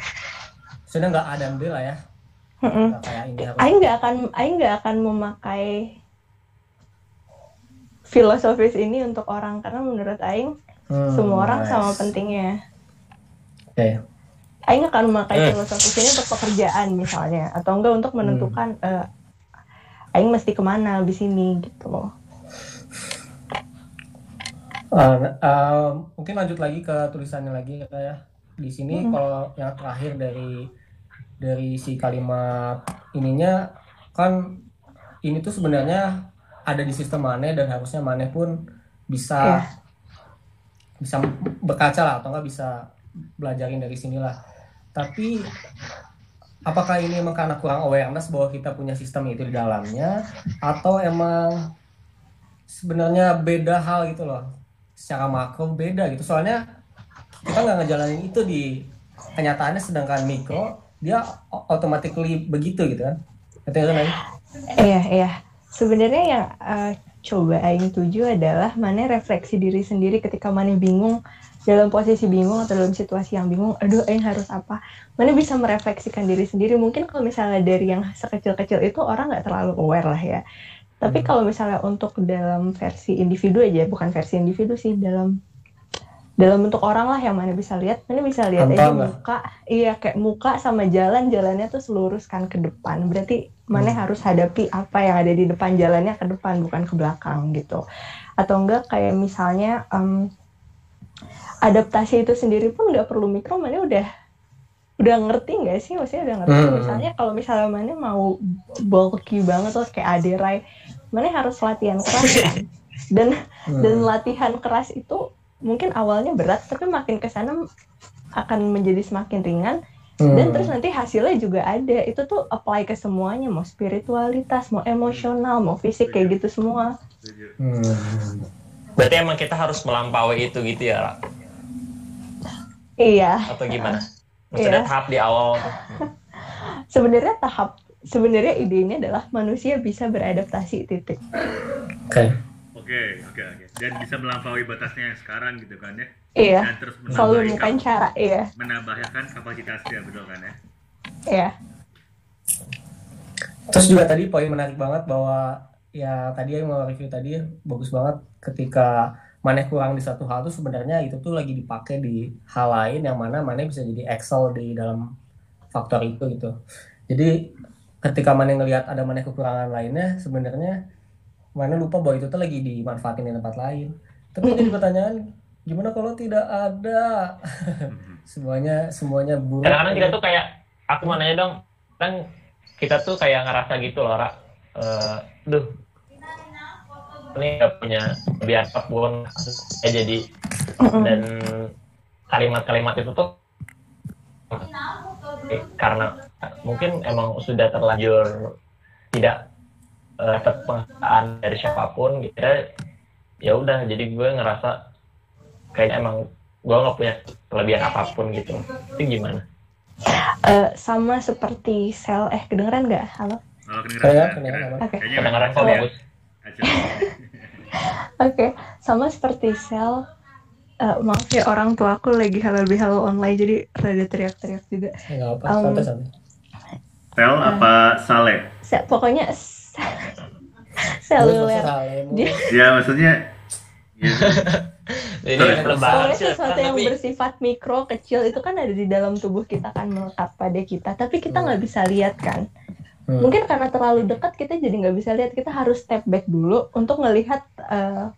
sudah nggak ada ambil lah ya. Mm-mm. Nggak kayak ini. Aing nggak akan Aing nggak akan memakai filosofis ini untuk orang karena menurut Aing Hmm, semua orang nice. sama pentingnya Oke. Aing akan memakai Hmm. filosofis ini untuk pekerjaan misalnya atau enggak untuk menentukan eh, Aing mesti ke mana di sini gitu loh. Uh, uh, mungkin lanjut lagi ke tulisannya lagi ya ya. Di sini Hmm. kalau yang terakhir dari dari si kalimat ininya kan ini tuh sebenarnya ada di sistem Mane dan harusnya Mane pun bisa Iya. bisa berkaca lah atau enggak bisa belajarin dari sinilah. Tapi apakah ini emang karena kurang awareness bahwa kita punya sistem itu di dalamnya atau emang sebenarnya beda hal gitu loh secara makro beda gitu soalnya kita nggak ngejalanin itu di kenyataannya sedangkan mikro dia automatically begitu gitu kan nggak, Nay? Iya iya. Sebenarnya yang eh, coba Aing tuju adalah mana refleksi diri sendiri ketika mana bingung dalam posisi bingung atau dalam situasi yang bingung, aduh Aing harus apa? Mana bisa merefleksikan diri sendiri. Mungkin kalau misalnya dari yang sekecil-kecil itu orang nggak terlalu aware lah ya. Tapi kalau misalnya untuk dalam versi individu aja, bukan versi individu sih, dalam dalam bentuk orang lah yang mana bisa lihat, mana bisa lihat aja muka, iya kayak muka sama jalan, jalannya tuh seluruskan ke depan. Berarti mana Hmm. harus hadapi apa yang ada di depan jalannya ke depan bukan ke belakang gitu. Atau enggak kayak misalnya em, adaptasi itu sendiri pun nggak perlu mikro, mana udah udah ngerti nggak sih maksudnya udah ngerti Hmm. misalnya kalau misalnya mana mau bulky banget terus kayak aderai mana harus latihan keras kan <laughs> dan Hmm. dan latihan keras itu mungkin awalnya berat tapi makin ke sana akan menjadi semakin ringan dan Hmm. terus nanti hasilnya juga ada itu tuh apply ke semuanya mau spiritualitas mau emosional mau fisik kayak gitu semua. Hmm. Berarti emang kita harus melampaui itu gitu ya, Ra? iya atau gimana? <laughs> Maksudnya Iya. tahap di awal tuh. <laughs> sebenarnya tahap sebenarnya idenya adalah manusia bisa beradaptasi titik oke Oke, oke, oke. Dan bisa melampaui batasnya yang sekarang gitu kan ya. iya Dan terus selalu menambah, menemukan cara iya menambahkan kapasitasnya betul kan ya. iya Terus juga tadi poin menarik banget bahwa ya tadi yang mau review tadi bagus banget ketika maneh kurang di satu hal tuh sebenarnya itu tuh lagi dipakai di hal lain yang mana maneh bisa jadi excel di dalam faktor itu gitu. Jadi ketika maneh ngelihat ada maneh kekurangan lainnya sebenarnya maneh lupa bahwa itu tuh lagi dimanfaatin di tempat lain. Tapi jadi pertanyaan gimana kalau tidak ada <laughs> semuanya semuanya buruk. Kadang-kadang kita tuh kayak, aku mau nanya dong, kan kita tuh kayak ngerasa gitu loh, Ra. Eh, duh, ini gak punya kelebihan apa pun, ya jadi dan kalimat-kalimat itu tuh eh, karena mungkin emang sudah terlanjur tidak eh, dapat penghargaan dari siapa pun gitu ya udah jadi gue ngerasa kayak emang gue nggak punya kelebihan apa pun gitu itu gimana Eh, sama seperti sel eh kedengeran nggak halo Kayak kedengeran, kedengeran. Kayaknya kedengaran kok bagus. <laughs> Oke, sama seperti sel. eh, maaf ya orang tua aku lagi halal bihalal online jadi rada teriak-teriak juga. Ya, nggak apa, Um, santai santai. Tel apa Sale? Se- pokoknya <laughs> seluler. Dia- Ya maksudnya ya, <laughs> ini Pokoknya sih sesuatu kan, yang tapi bersifat mikro kecil itu kan ada di dalam tubuh kita kan melekat pada kita, tapi kita nggak bisa lihat kan. Hmm. Mungkin karena terlalu dekat kita jadi nggak bisa lihat. Kita harus step back dulu untuk ngelihat eh,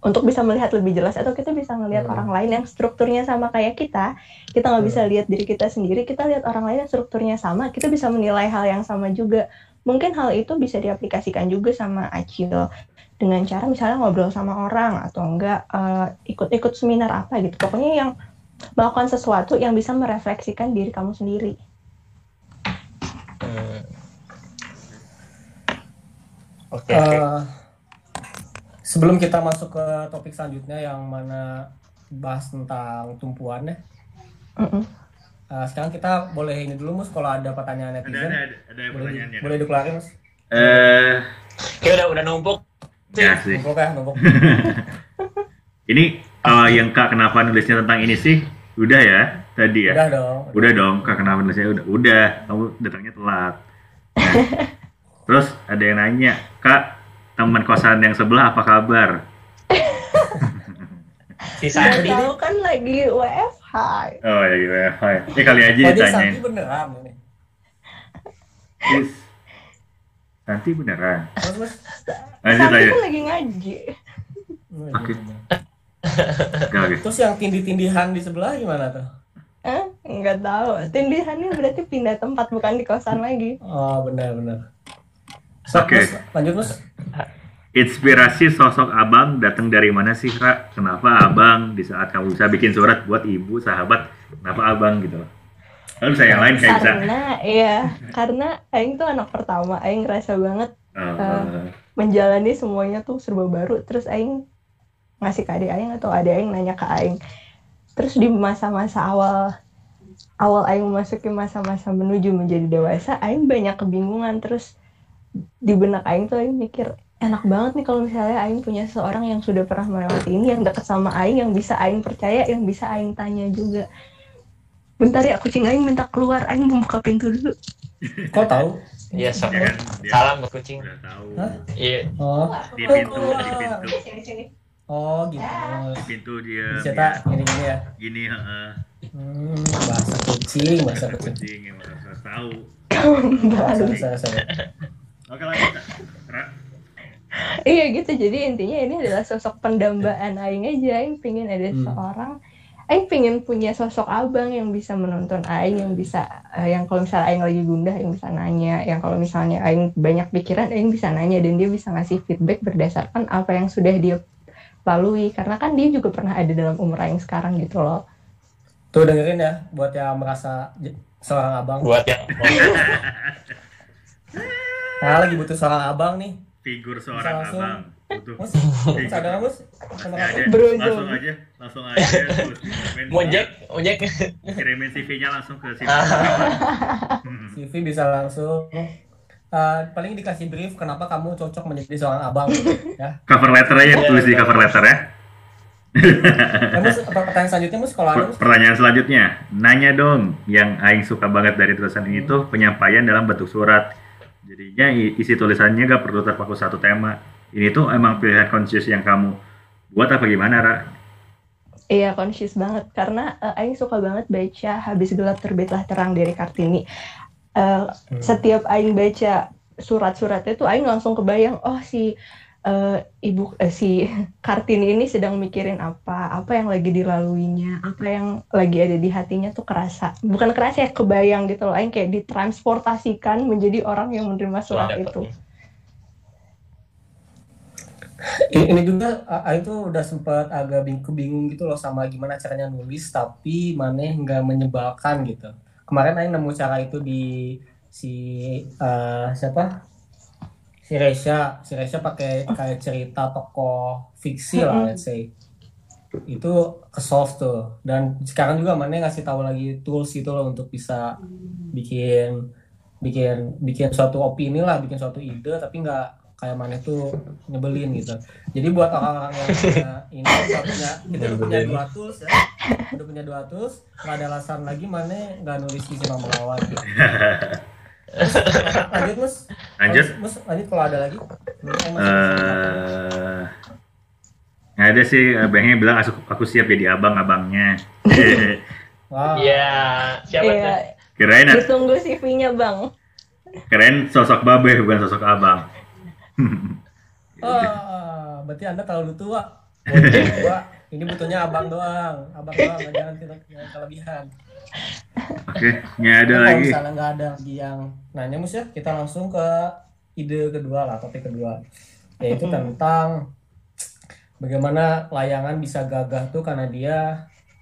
untuk bisa melihat lebih jelas atau kita bisa ngelihat Hmm. orang lain yang strukturnya sama kayak kita kita nggak bisa lihat diri kita sendiri kita lihat orang lain yang strukturnya sama kita bisa menilai hal yang sama juga mungkin hal itu bisa diaplikasikan juga sama Acil dengan cara misalnya ngobrol sama orang atau enggak eh, ikut-ikut seminar apa gitu pokoknya yang melakukan sesuatu yang bisa merefleksikan diri kamu sendiri Hmm. Oke, oke. Eh, sebelum kita masuk ke topik selanjutnya yang mana bahas tentang tumpuan ya. Mm-mm. Eh, sekarang kita boleh ini dulu mus kalau ada pertanyaan Ada netizen. ada ada, ada boleh, pertanyaannya. boleh dikelarin mus. Eh, Oke, udah udah numpuk. sih. ya sih. Numpuk ya, <laughs> numpuk. Ini eh, yang kak kenapa nulisnya tentang ini sih? Udah ya tadi ya. Udah dong. Udah dong, kak kenapa nulisnya udah. Udah, kamu datangnya telat. Nah, <laughs> terus ada yang nanya, kak teman kosan yang sebelah apa kabar? <laughs> Si Santi tahu kan lagi WFH Oh ya gitu ya. Hai. Ini kali aja Oh, ditanyain. Santi beneran ini. Yes. Nanti beneran. Lanjut Santi aja. kan lagi ngaji Oke. Oke, oke. Terus yang tindih-tindihan di sebelah gimana tuh? Eh, nggak tahu. Tindihannya berarti pindah tempat bukan di kosan lagi. Oh benar Oke. Mus, lanjut mus. Inspirasi sosok abang datang dari mana sih, Kak? Kenapa abang di saat kamu bisa bikin surat buat ibu, sahabat, kenapa abang gitu loh? Kalau bisa yang lain kayak bisa. Karena ya, karena Aing tuh anak pertama, Aing ngerasa banget eh, menjalani semuanya tuh serba baru. Terus Aing ngasih ke adik Aing atau adik Aing nanya ke Aing. Terus di masa-masa awal awal Aing memasuki masa-masa menuju menjadi dewasa, Aing banyak kebingungan. Terus di benak Aing tuh Aing mikir enak banget nih kalau misalnya Aing punya seseorang yang sudah pernah melewati ini, yang dekat sama Aing, yang bisa Aing percaya, yang bisa Aing tanya juga. Bentar ya, kucing Aing minta keluar, Aing mau buka pintu dulu. Kok tahu? Iya, sok. ya kan? Salam buat kucing. tahu. Iya. Oh, Di pintu, di pintu, oh gitu. di pintu dia. Cerita gini-gini ya. Gini, heeh. Hmm, bahasa kucing, bahasa kucing. Kucing yang tahu. Bahasa, bahasa, bahasa. Oke lanjut. Ra. Iya gitu, jadi intinya ini adalah sosok pendambaan Aing aja. Aing pingin ada Hmm. seorang, Aing pingin punya sosok abang yang bisa menonton Aing, yang bisa, eh, yang kalau misalnya Aing lagi gundah, Aing bisa nanya, yang kalau misalnya Aing banyak pikiran, Aing bisa nanya, dan dia bisa ngasih feedback berdasarkan apa yang sudah dia lalui. Karena kan dia juga pernah ada dalam umur Aing sekarang gitu loh. Tuh dengerin ya, buat yang merasa seorang abang. Buat yang <laughs> Nah, lagi butuh seorang abang nih. Figur seorang langsung. abang. Butuh. Mus, ada nggak, mus? Langsung aja, langsung aja. Mojek, Mojek. Kirimin CV-nya langsung ke sini. <laughs> CV bisa langsung. Eh, paling dikasih brief kenapa kamu cocok menjadi seorang abang ya. Cover letter aja Iya, tulis di betul. cover letter ya. Ya, mus, apa pertanyaan selanjutnya mus kalau ada mus? Pertanyaan selanjutnya, nanya dong, yang Aing suka banget dari tulisan ini tuh penyampaian dalam bentuk surat. Jadinya isi tulisannya gak perlu terpaku satu tema. Ini tuh emang pilihan conscious yang kamu buat apa gimana, Ra? Iya, conscious banget. Karena eh, Aing suka banget baca Habis Gelap Terbitlah Terang dari Kartini. Eh, setiap Aing baca surat-suratnya tuh Aing langsung kebayang, oh si eh, ibu eh, si <laughs> Kartini ini sedang mikirin apa, apa yang lagi dilaluinya, apa yang lagi ada di hatinya tuh kerasa. Bukan kerasa ya, kebayang gitu loh. Aing kayak ditransportasikan menjadi orang yang menerima surat Dapet itu. ini juga tuh udah sempet agak bing bingung gitu loh sama gimana caranya nulis tapi maneh nggak menyebalkan gitu. Kemarin Aing nemu cara itu di si eh, siapa? Si Resha, si Resha pakai kayak cerita tokoh fiksi lah let's say. Itu ke solve tuh. Dan sekarang juga maneh ngasih tahu lagi tools gitu loh untuk bisa bikin bikin bikin suatu opini lah, bikin suatu ide tapi nggak kayak mana tuh nyebelin gitu. Jadi buat orang-orang yang punya <laughs> ini udah punya kita udah punya dua tools ya, udah punya dua tools, nggak ada alasan lagi mana nggak nulis di Simpang Melawan. Gitu. <laughs> Lanjut mus, Lanjut. mus, lanjut kalau ada lagi. Mas, Eh, nggak ada sih, abangnya bilang aku, aku siap jadi abang-abangnya. <laughs> wow. Iya, siapa? Iya, kirain, ditunggu CV-nya bang. kirain sosok babe bukan sosok abang. <laughs> Oh, berarti anda terlalu tua. Gua <laughs> ini butuhnya abang doang, abang doang jangan tidak jangan kelebihan. Oke, nggak ada Nah, kalau lagi. misalnya nggak ada lagi yang nanya mus ya, kita langsung ke ide kedua lah, topik kedua, yaitu tentang bagaimana layangan bisa gagah tuh karena dia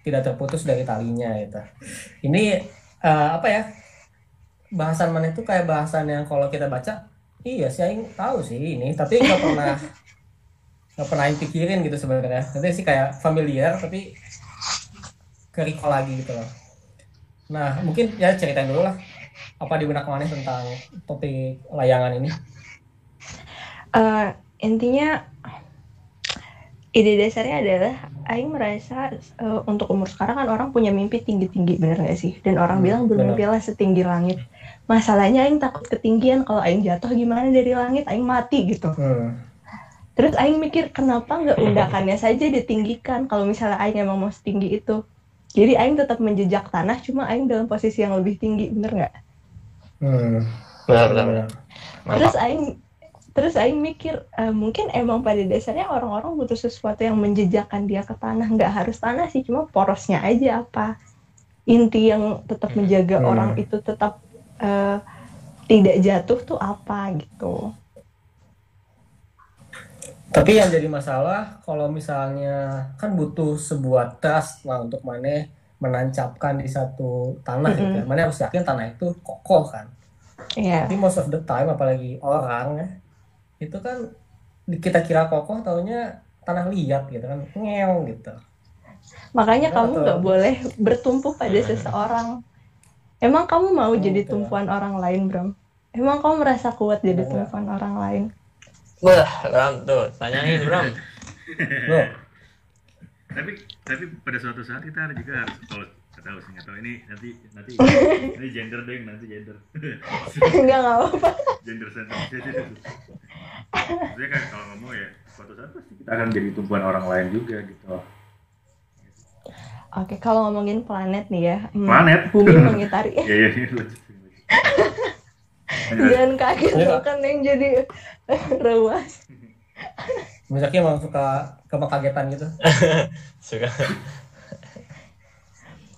tidak terputus dari talinya gitu. Ini eh, apa ya? Bahasan mana itu kayak bahasan yang kalau kita baca, iya sih Aing tahu sih ini, tapi nggak pernah <laughs> nggak pernah Aing pikirin gitu sebenarnya. Nanti sih kayak familiar tapi ke recall lagi gitu loh. Nah, mungkin ya ceritain dulu lah apa di benak mana tentang topik layangan ini. Eh, intinya ide dasarnya adalah Aing merasa eh, untuk umur sekarang kan orang punya mimpi tinggi-tinggi bener gak sih? Dan orang Hmm, bilang bermimpilah setinggi langit. Masalahnya Aing takut ketinggian kalau Aing jatuh gimana dari langit Aing mati gitu. Hmm. Terus Aing mikir kenapa nggak undakannya saja ditinggikan kalau misalnya Aing emang mau setinggi itu. Jadi Aing tetap menjejak tanah cuma Aing dalam posisi yang lebih tinggi bener nggak? Hmm. Benar, benar, benar. Terus. Aing terus Aing mikir eh, mungkin emang pada dasarnya orang-orang butuh sesuatu yang menjejakkan dia ke tanah nggak harus tanah sih cuma porosnya aja apa inti yang tetap menjaga Hmm. orang itu tetap eh, tidak jatuh tuh apa gitu Tapi yang jadi masalah kalau misalnya kan butuh sebuah trust lah untuk mana menancapkan di satu tanah gitu ya. Mana harus yakin tanah itu kokoh kan. Iya Tapi most of the time apalagi orang ya itu kan kita kira kokoh taunya tanah liat gitu kan ngeong gitu. makanya Betul. kamu nggak boleh bertumpu pada seseorang emang kamu mau Hmm, jadi tumpuan orang lain Bram emang kamu merasa kuat jadi Enggak. tumpuan orang lain Wah, Bram tuh, tanyain. <laughs> Loh, Tapi tapi pada suatu saat kita harus juga harus kalau nggak tahu sih nggak tahu ini nanti nanti <laughs> ini gender deh nanti gender nggak nggak apa gender sensitif. Maksudnya kan kalau ngomong ya suatu saat pasti kita akan jadi tumpuan orang lain juga gitu. Oke, kalau ngomongin planet nih ya, hmm, Planet? bumi mengitari. Ya ya ya. lucu, lucu. Lanjut. Jangan kaget Iya. kan yang jadi <laughs> rewas. misalnya emang suka kemakagetan gitu. <laughs> Suka.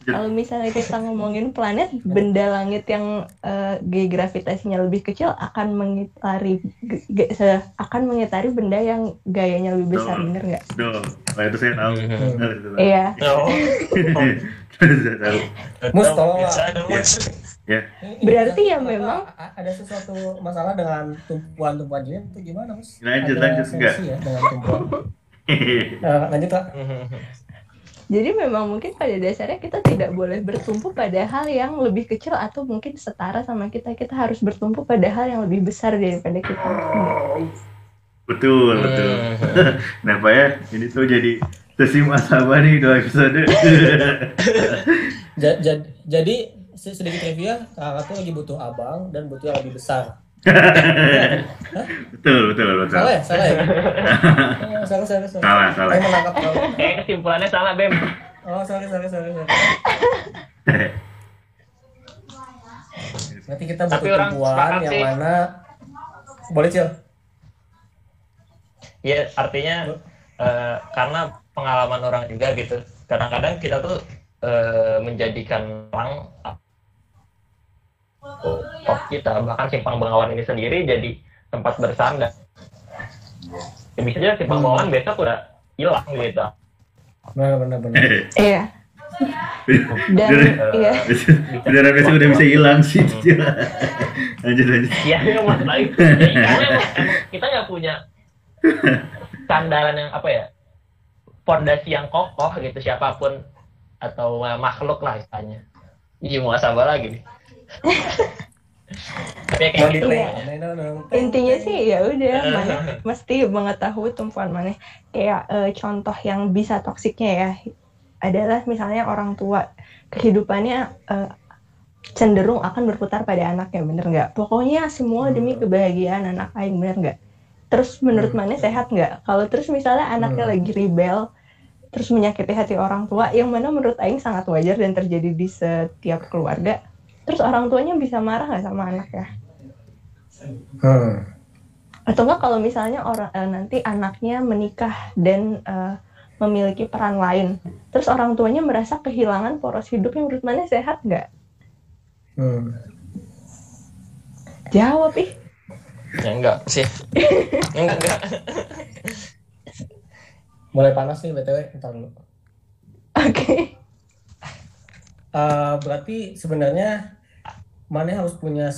Kalau misalnya kita ngomongin planet, benda langit yang eh, gaya gravitasinya lebih kecil akan mengitari akan mengitari benda yang gayanya lebih besar, bener nggak? Betul. Oh, itu saya tahu. Mhm. Iya. Oh. <laughs> Mus, tolong Ya. Berarti ya memang- ada sesuatu masalah dengan tumpuan-tumpuan gini itu gimana, Mas? Lanjut, ada lanjut, enggak? ya dengan tumpuan. <laughs> Eh, lanjut Kak. Jadi memang mungkin pada dasarnya kita tidak boleh bertumpu pada hal yang lebih kecil atau mungkin setara sama kita. Kita harus bertumpu pada hal yang lebih besar daripada kita. Betul, betul. <laughs> Nah, Pak ya, ini tuh jadi sesi masabah nih dua episode. <laughs> Ja- ja- jadi sedikit trivia, kakak tuh lagi butuh abang dan butuh yang lebih besar. <laughs> betul, betul, betul. Salah ya? Salah ya? <laughs> Oh, salah, salah, salah. Salah, salah. Saya menangkap kalau. Kayak kesimpulannya salah, Bem. Oh, sorry, sorry, sorry, sorry. <laughs> Berarti kita butuh tumpuan yang sih. mana boleh cil. Ya, artinya eh, karena pengalaman orang juga gitu. Kadang-kadang kita tuh eh, menjadikan orang top kita, bahkan simpang bengawan ini sendiri jadi tempat bersandar. Ya, bisa aja simpang bengawan besok udah hilang gitu. Benar, benar, benar. Iya. Dan iya. Beneran besok udah bisa hilang sih. lanjut, lanjut. Iya, yang maksud lagi. Ya, karena emang, emang kita nggak punya sandaran yang apa ya, fondasi yang kokoh gitu siapa pun atau eh, makhluk lah istilahnya. Iya mau sabar lagi nih. Tapi kayak gitu. Intinya sih ya udah <laughs> mana mesti mengetahui tumpuan mana. Kayak eh, contoh yang bisa toksiknya ya adalah misalnya orang tua kehidupannya eh, cenderung akan berputar pada anaknya bener nggak? Pokoknya semua demi kebahagiaan anak aing bener nggak? Terus menurut mana sehat nggak? Kalau terus misalnya anaknya Hmm. lagi rebel terus menyakiti hati orang tua yang mana menurut aing sangat wajar dan terjadi di setiap keluarga. Terus orang tuanya bisa marah nggak sama anaknya? Hmm. atau enggak kalau misalnya orang eh, nanti anaknya menikah dan eh, memiliki peran lain. Terus orang tuanya merasa kehilangan poros hidup yang menurut mana sehat nggak? Hmm. Jawab ih. Ya enggak sih. enggak <laughs> enggak. Mulai panas nih BTW, ntar dulu. Oke. Eh, berarti sebenarnya mana harus punya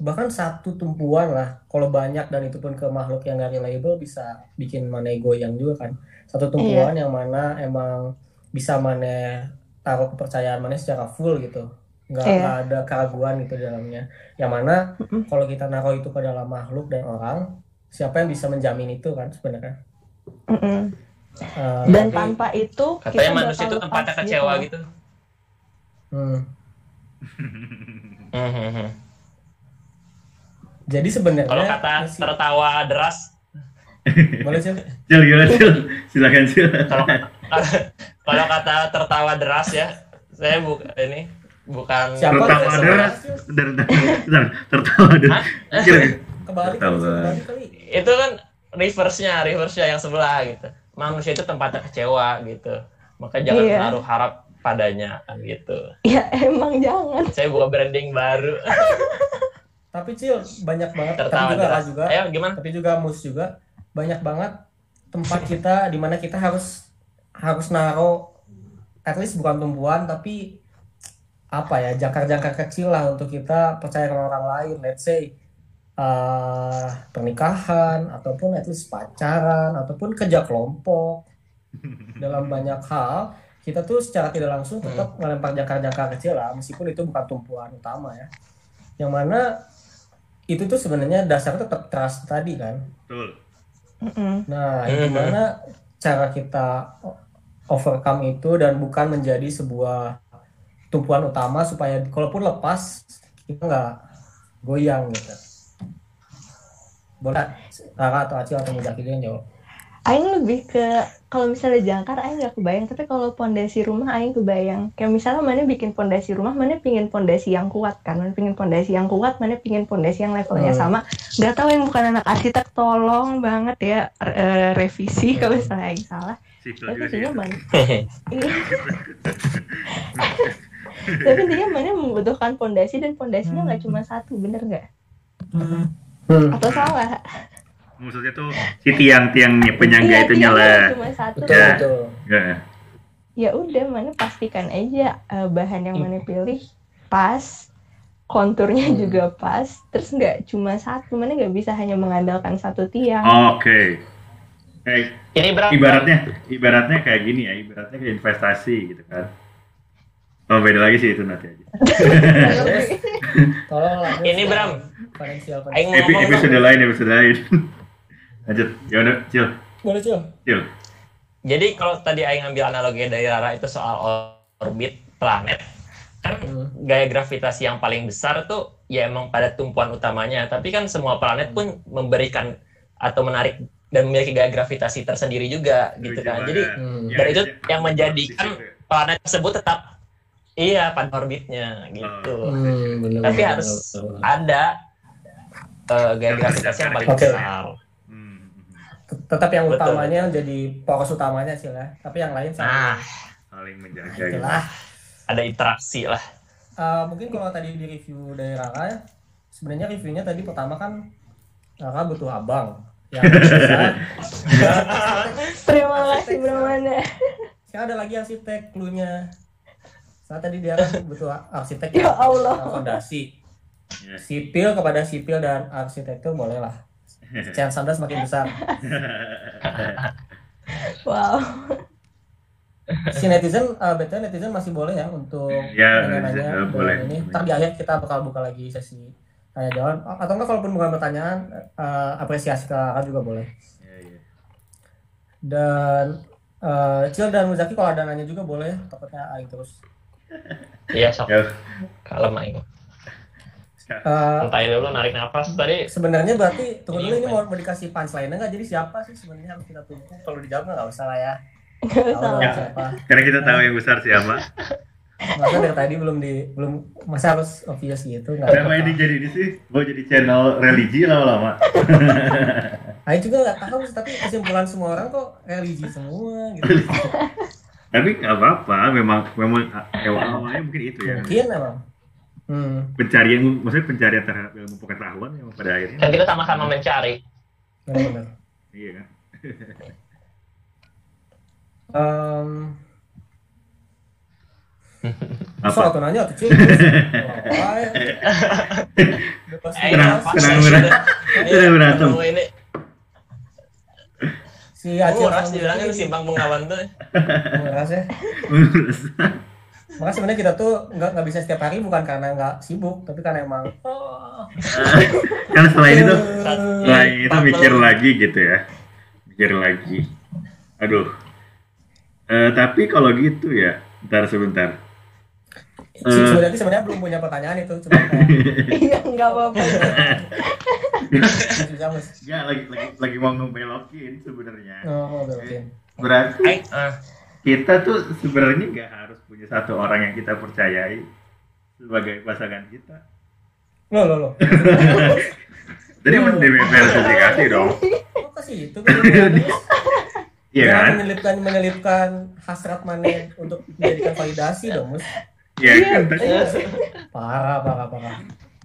bahkan satu tumpuan lah. Kalau banyak dan itu pun ke makhluk yang nggak reliable bisa bikin mana goyang juga kan. Satu tumpuan yang mana emang bisa mana taruh kepercayaan mana secara full gitu. Nggak, Iya. nggak ada keraguan gitu di dalamnya. Yang mana Mm-mm. kalau kita naruh itu ke dalam makhluk dan orang, siapa yang bisa menjamin itu kan sebenarnya? Mm-mm. Eh, Dan tapi- tanpa itu Katanya kita manusia itu tempatnya kecewa gitu. gitu. Hmm. Jadi sebenarnya Kalau kata si- tertawa deras, boleh sih? Cil, gimana Cil? Silakan Cil. kalau <laughs> kalau kata tertawa deras ya, saya bu ini bukan Siapa? Tertawa deras. Bentar. Tertawa deras. Cil, Kebalik itu kan reverse-nya, reverse-nya yang sebelah gitu. Manusia itu tempatnya kecewa gitu. Maka jangan Iya. menaruh harap padanya kan gitu. Ya emang jangan. Saya buka branding baru. <laughs> Tapi Cil banyak banget tapi tertawa juga. Ra juga, Ayo gimana? tapi juga mus juga banyak banget tempat kita di mana kita harus harus naruh at least bukan tumpuan tapi apa ya jangkar-jangkar kecil lah untuk kita percaya ke orang lain let's say eh, pernikahan ataupun at least pacaran ataupun kerja kelompok <laughs> dalam banyak hal kita tuh secara tidak langsung tetap melempar jangkar-jangkar kecil lah meskipun itu bukan tumpuan utama ya. Yang mana itu tuh sebenarnya dasarnya tetap trust tadi kan. Betul. Nah Mhm. gimana cara kita overcome itu dan bukan menjadi sebuah tumpuan utama supaya kalaupun lepas kita nggak goyang gitu. Boleh Rara atau Acil atau Mujaki yang jawab Aing lebih ke kalau misalnya jangkar Aing nggak kebayang. Tapi kalau pondasi rumah Aing kebayang. Kayak misalnya mana bikin pondasi rumah mana pingin pondasi yang kuat kan? Mana pingin pondasi yang kuat mana pingin pondasi yang levelnya Hmm. sama. Nggak tahu yang bukan anak arsitek tolong banget ya eh, revisi kalau misalnya Aing salah. Sipil tapi intinya mana? <laughs> Iya. tapi intinya mana membutuhkan pondasi dan pondasinya nggak cuma satu bener nggak? Hmm. atau salah Maksudnya tuh si tiang-tiangnya penyangga Iya, itu nyala. cuma satu betul Ya. betul Ya. ya udah mana pastikan aja eh, bahan yang mana pilih pas konturnya Hmm. juga pas terus nggak cuma satu mana nggak bisa hanya mengandalkan satu tiang Oke. Kayak Ini berapa? ibaratnya ibaratnya kayak gini ya, ibaratnya kayak investasi gitu kan. Oh beda lagi sih itu nanti aja. tolong lah <laughs> Ini, Bram. financial Epi, episode lain episode lain. <laughs> Lanjut. Ya udah, Cil. boleh Cil Cil. Jadi kalau tadi Aing ngambil analogi dari Rara itu soal orbit planet, kan Hmm. gaya gravitasi yang paling besar tuh ya emang pada tumpuan utamanya. Tapi kan semua planet pun memberikan atau menarik dan memiliki gaya gravitasi tersendiri juga gitu kan. Jadi Hmm. Ya, itu ya. yang menjadikan planet tersebut tetap iya pada orbitnya gitu. Hmm, bener, Tapi bener, harus bener, bener. ada eh, gaya gravitasi yang paling besar. Tetap yang Betul. utamanya jadi poros utamanya sih lah. Tapi yang lain Nah, Saling menjaga Nah, gitu. itulah. Ada interaksi lah. Eh, mungkin kalau tadi di review dari Rara ya, sebenarnya reviewnya tadi pertama kan Rara butuh abang. Yang <laughs> bisa. Terima kasih Brahmana sekarang ada lagi arsitek cluenya. Saat tadi dia kan butuh arsitek Ya. Yang Allah. fondasi Ya. sipil kepada sipil dan arsitektur boleh <laughs> chance anda semakin besar <laughs> wow si netizen uh, betul netizen masih boleh ya untuk Ya, nanya-nanya boleh. ini ntar di akhir kita bakal buka lagi sesi tanya jawab atau enggak kalaupun bukan pertanyaan uh, apresiasi ke Rara juga boleh Ya, ya. dan uh, Cil dan Muzaki kalau ada nanya juga boleh takutnya aing terus <laughs> Iya, sok. Ya. Kalem aing. Uh, Santai dulu narik nafas tadi. sebenarnya berarti tunggu dulu Ini apa? mau, mau dikasih punchline nggak jadi siapa sih sebenarnya harus kita tunggu kalau dijawab nggak usah lah ya nggak tahu usah Ya. siapa Karena kita tahu yang besar siapa. masa dari tadi belum di belum masa harus obvious gitu nggak Kenapa ini jadi ini sih? Mau jadi channel religi lama-lama. <laughs> Aing juga nggak tahu sih, tapi kesimpulan semua orang kok religi semua gitu. Tapi nggak apa-apa, memang memang awal awalnya mungkin itu ya. Mungkin emang. Hmm. Pencarian, maksudnya pencarian terhadap ilmu pengetahuan yang pada akhirnya. Kan kita sama-sama mencari. Benar-benar. Iya kan. Em, <laughs> Apa? soal tuh nanya tuh cuy. Ya. <laughs> Udah pasti Tenang, tenang, pas tenang. berantem. Si Acil dibilangnya Budi simpang bengawan tuh. Nguras ya. Makanya sebenarnya kita tuh nggak nggak bisa setiap hari bukan karena nggak sibuk, tapi karena emang oh, <laughs> kan selain itu, selain itu mikir lagi gitu ya. Mikir lagi. Aduh. Eh, tapi kalau gitu ya, bentar sebentar. si Sudati sebenarnya belum punya pertanyaan itu, cuma <laughs> Iya, nggak apa-apa. Enggak, lagi, lagi, lagi mau ngebelokin sebenarnya. Oh, belokin. Berarti kita tuh sebenarnya nggak harus punya satu orang yang kita percayai sebagai pasangan kita. Lo lo lo. <laughs> Jadi mendiversifikasi dong. Oh kasih itu kan. Iya kan? menyelipkan menyelipkan hasrat mana untuk menjadikan validasi dong mus. Iya kan? Iya. Parah parah parah.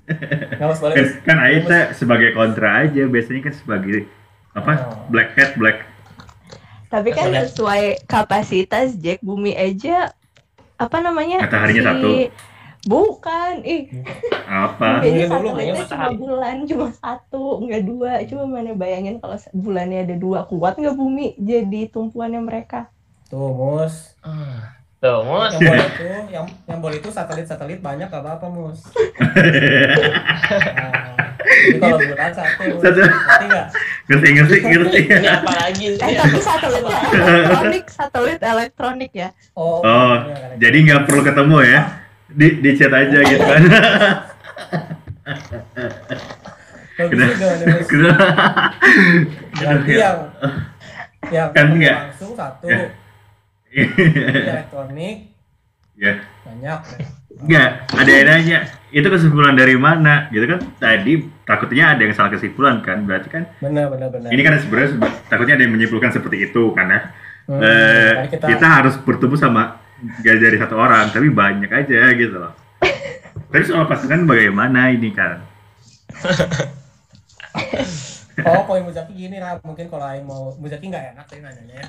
Kan, Mas. kan Aita sebagai kontra aja, biasanya kan sebagai apa? Oh. Black hat, black. Tapi kan sesuai kapasitas Jack Bumi aja apa namanya? Mataharinya satu. Bukan, ih Apa? kayaknya satelitnya cuma bulan cuma satu, nggak dua. Coba mana bayangin kalau bulannya ada dua, kuat nggak bumi jadi tumpuannya mereka? Tuh mus. Tuh, mus. Yang boleh itu yang yang boleh itu satelit satelit banyak gak apa apa mus. <laughs> Nah, kalau bulan satu, Satu. ngerti nggak? ngerti, ngerti, ngerti. Ini apa lagi? Eh tapi satelitnya elektronik, satelit elektronik ya. Oh, Oh, iya, jadi nggak perlu ketemu ya? Di, di chat aja gitu kan? <laughs> Kenapa? Berarti <laughs> yang yang Kan langsung satu Ya. Elektronik ya, banyak. nggak. Ada yang nanya, itu kesimpulan dari mana? Gitu kan? Tadi takutnya ada yang salah kesimpulan kan? Berarti kan Benar benar benar. ini kan sebenarnya seba- takutnya ada yang menyimpulkan seperti itu karena Hmm, eh, makanya kita, kita, harus bertemu sama gak dari satu orang tapi banyak aja gitu loh <laughs> tapi soal pasangan bagaimana ini kan <laughs> Oh, poin Muzaki gini lah, mungkin kalau Aing mau Muzaki nggak enak sih nanyanya ya.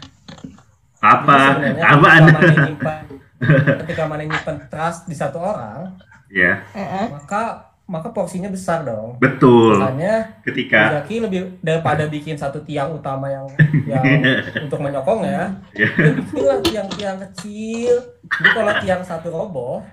apa apa ketika anda mana nyimpan, <laughs> ketika mana nyimpan trust di satu orang, ya Heeh. maka maka porsinya besar dong. betul Makanya ketika Muzaki lebih daripada <laughs> bikin satu tiang utama yang <laughs> yang untuk menyokong ya, ya, ya bikinlah tiang-tiang kecil. Jadi kalau tiang satu roboh,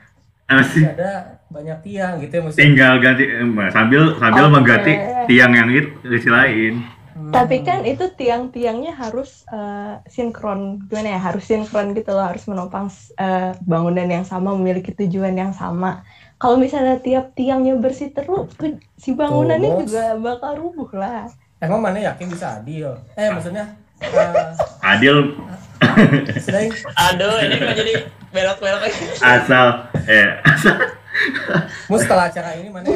masih ada banyak tiang gitu ya mesti. tinggal ganti eh, sambil sambil Oke. mengganti tiang yang itu isi lain Hmm. Tapi kan itu tiang-tiangnya harus eh, sinkron, gimana ya? Harus sinkron gitu loh, harus menopang eh, bangunan yang sama, memiliki tujuan yang sama. Kalau misalnya tiap tiangnya bersih terus, si bangunannya Tuh, juga bakal rubuh lah. Emang mana yakin bisa adil? Eh maksudnya eh, <laughs> adil <laughs> Aduh, ini kok jadi belok-belok lagi. asal eh asal Mus setelah acara ini mana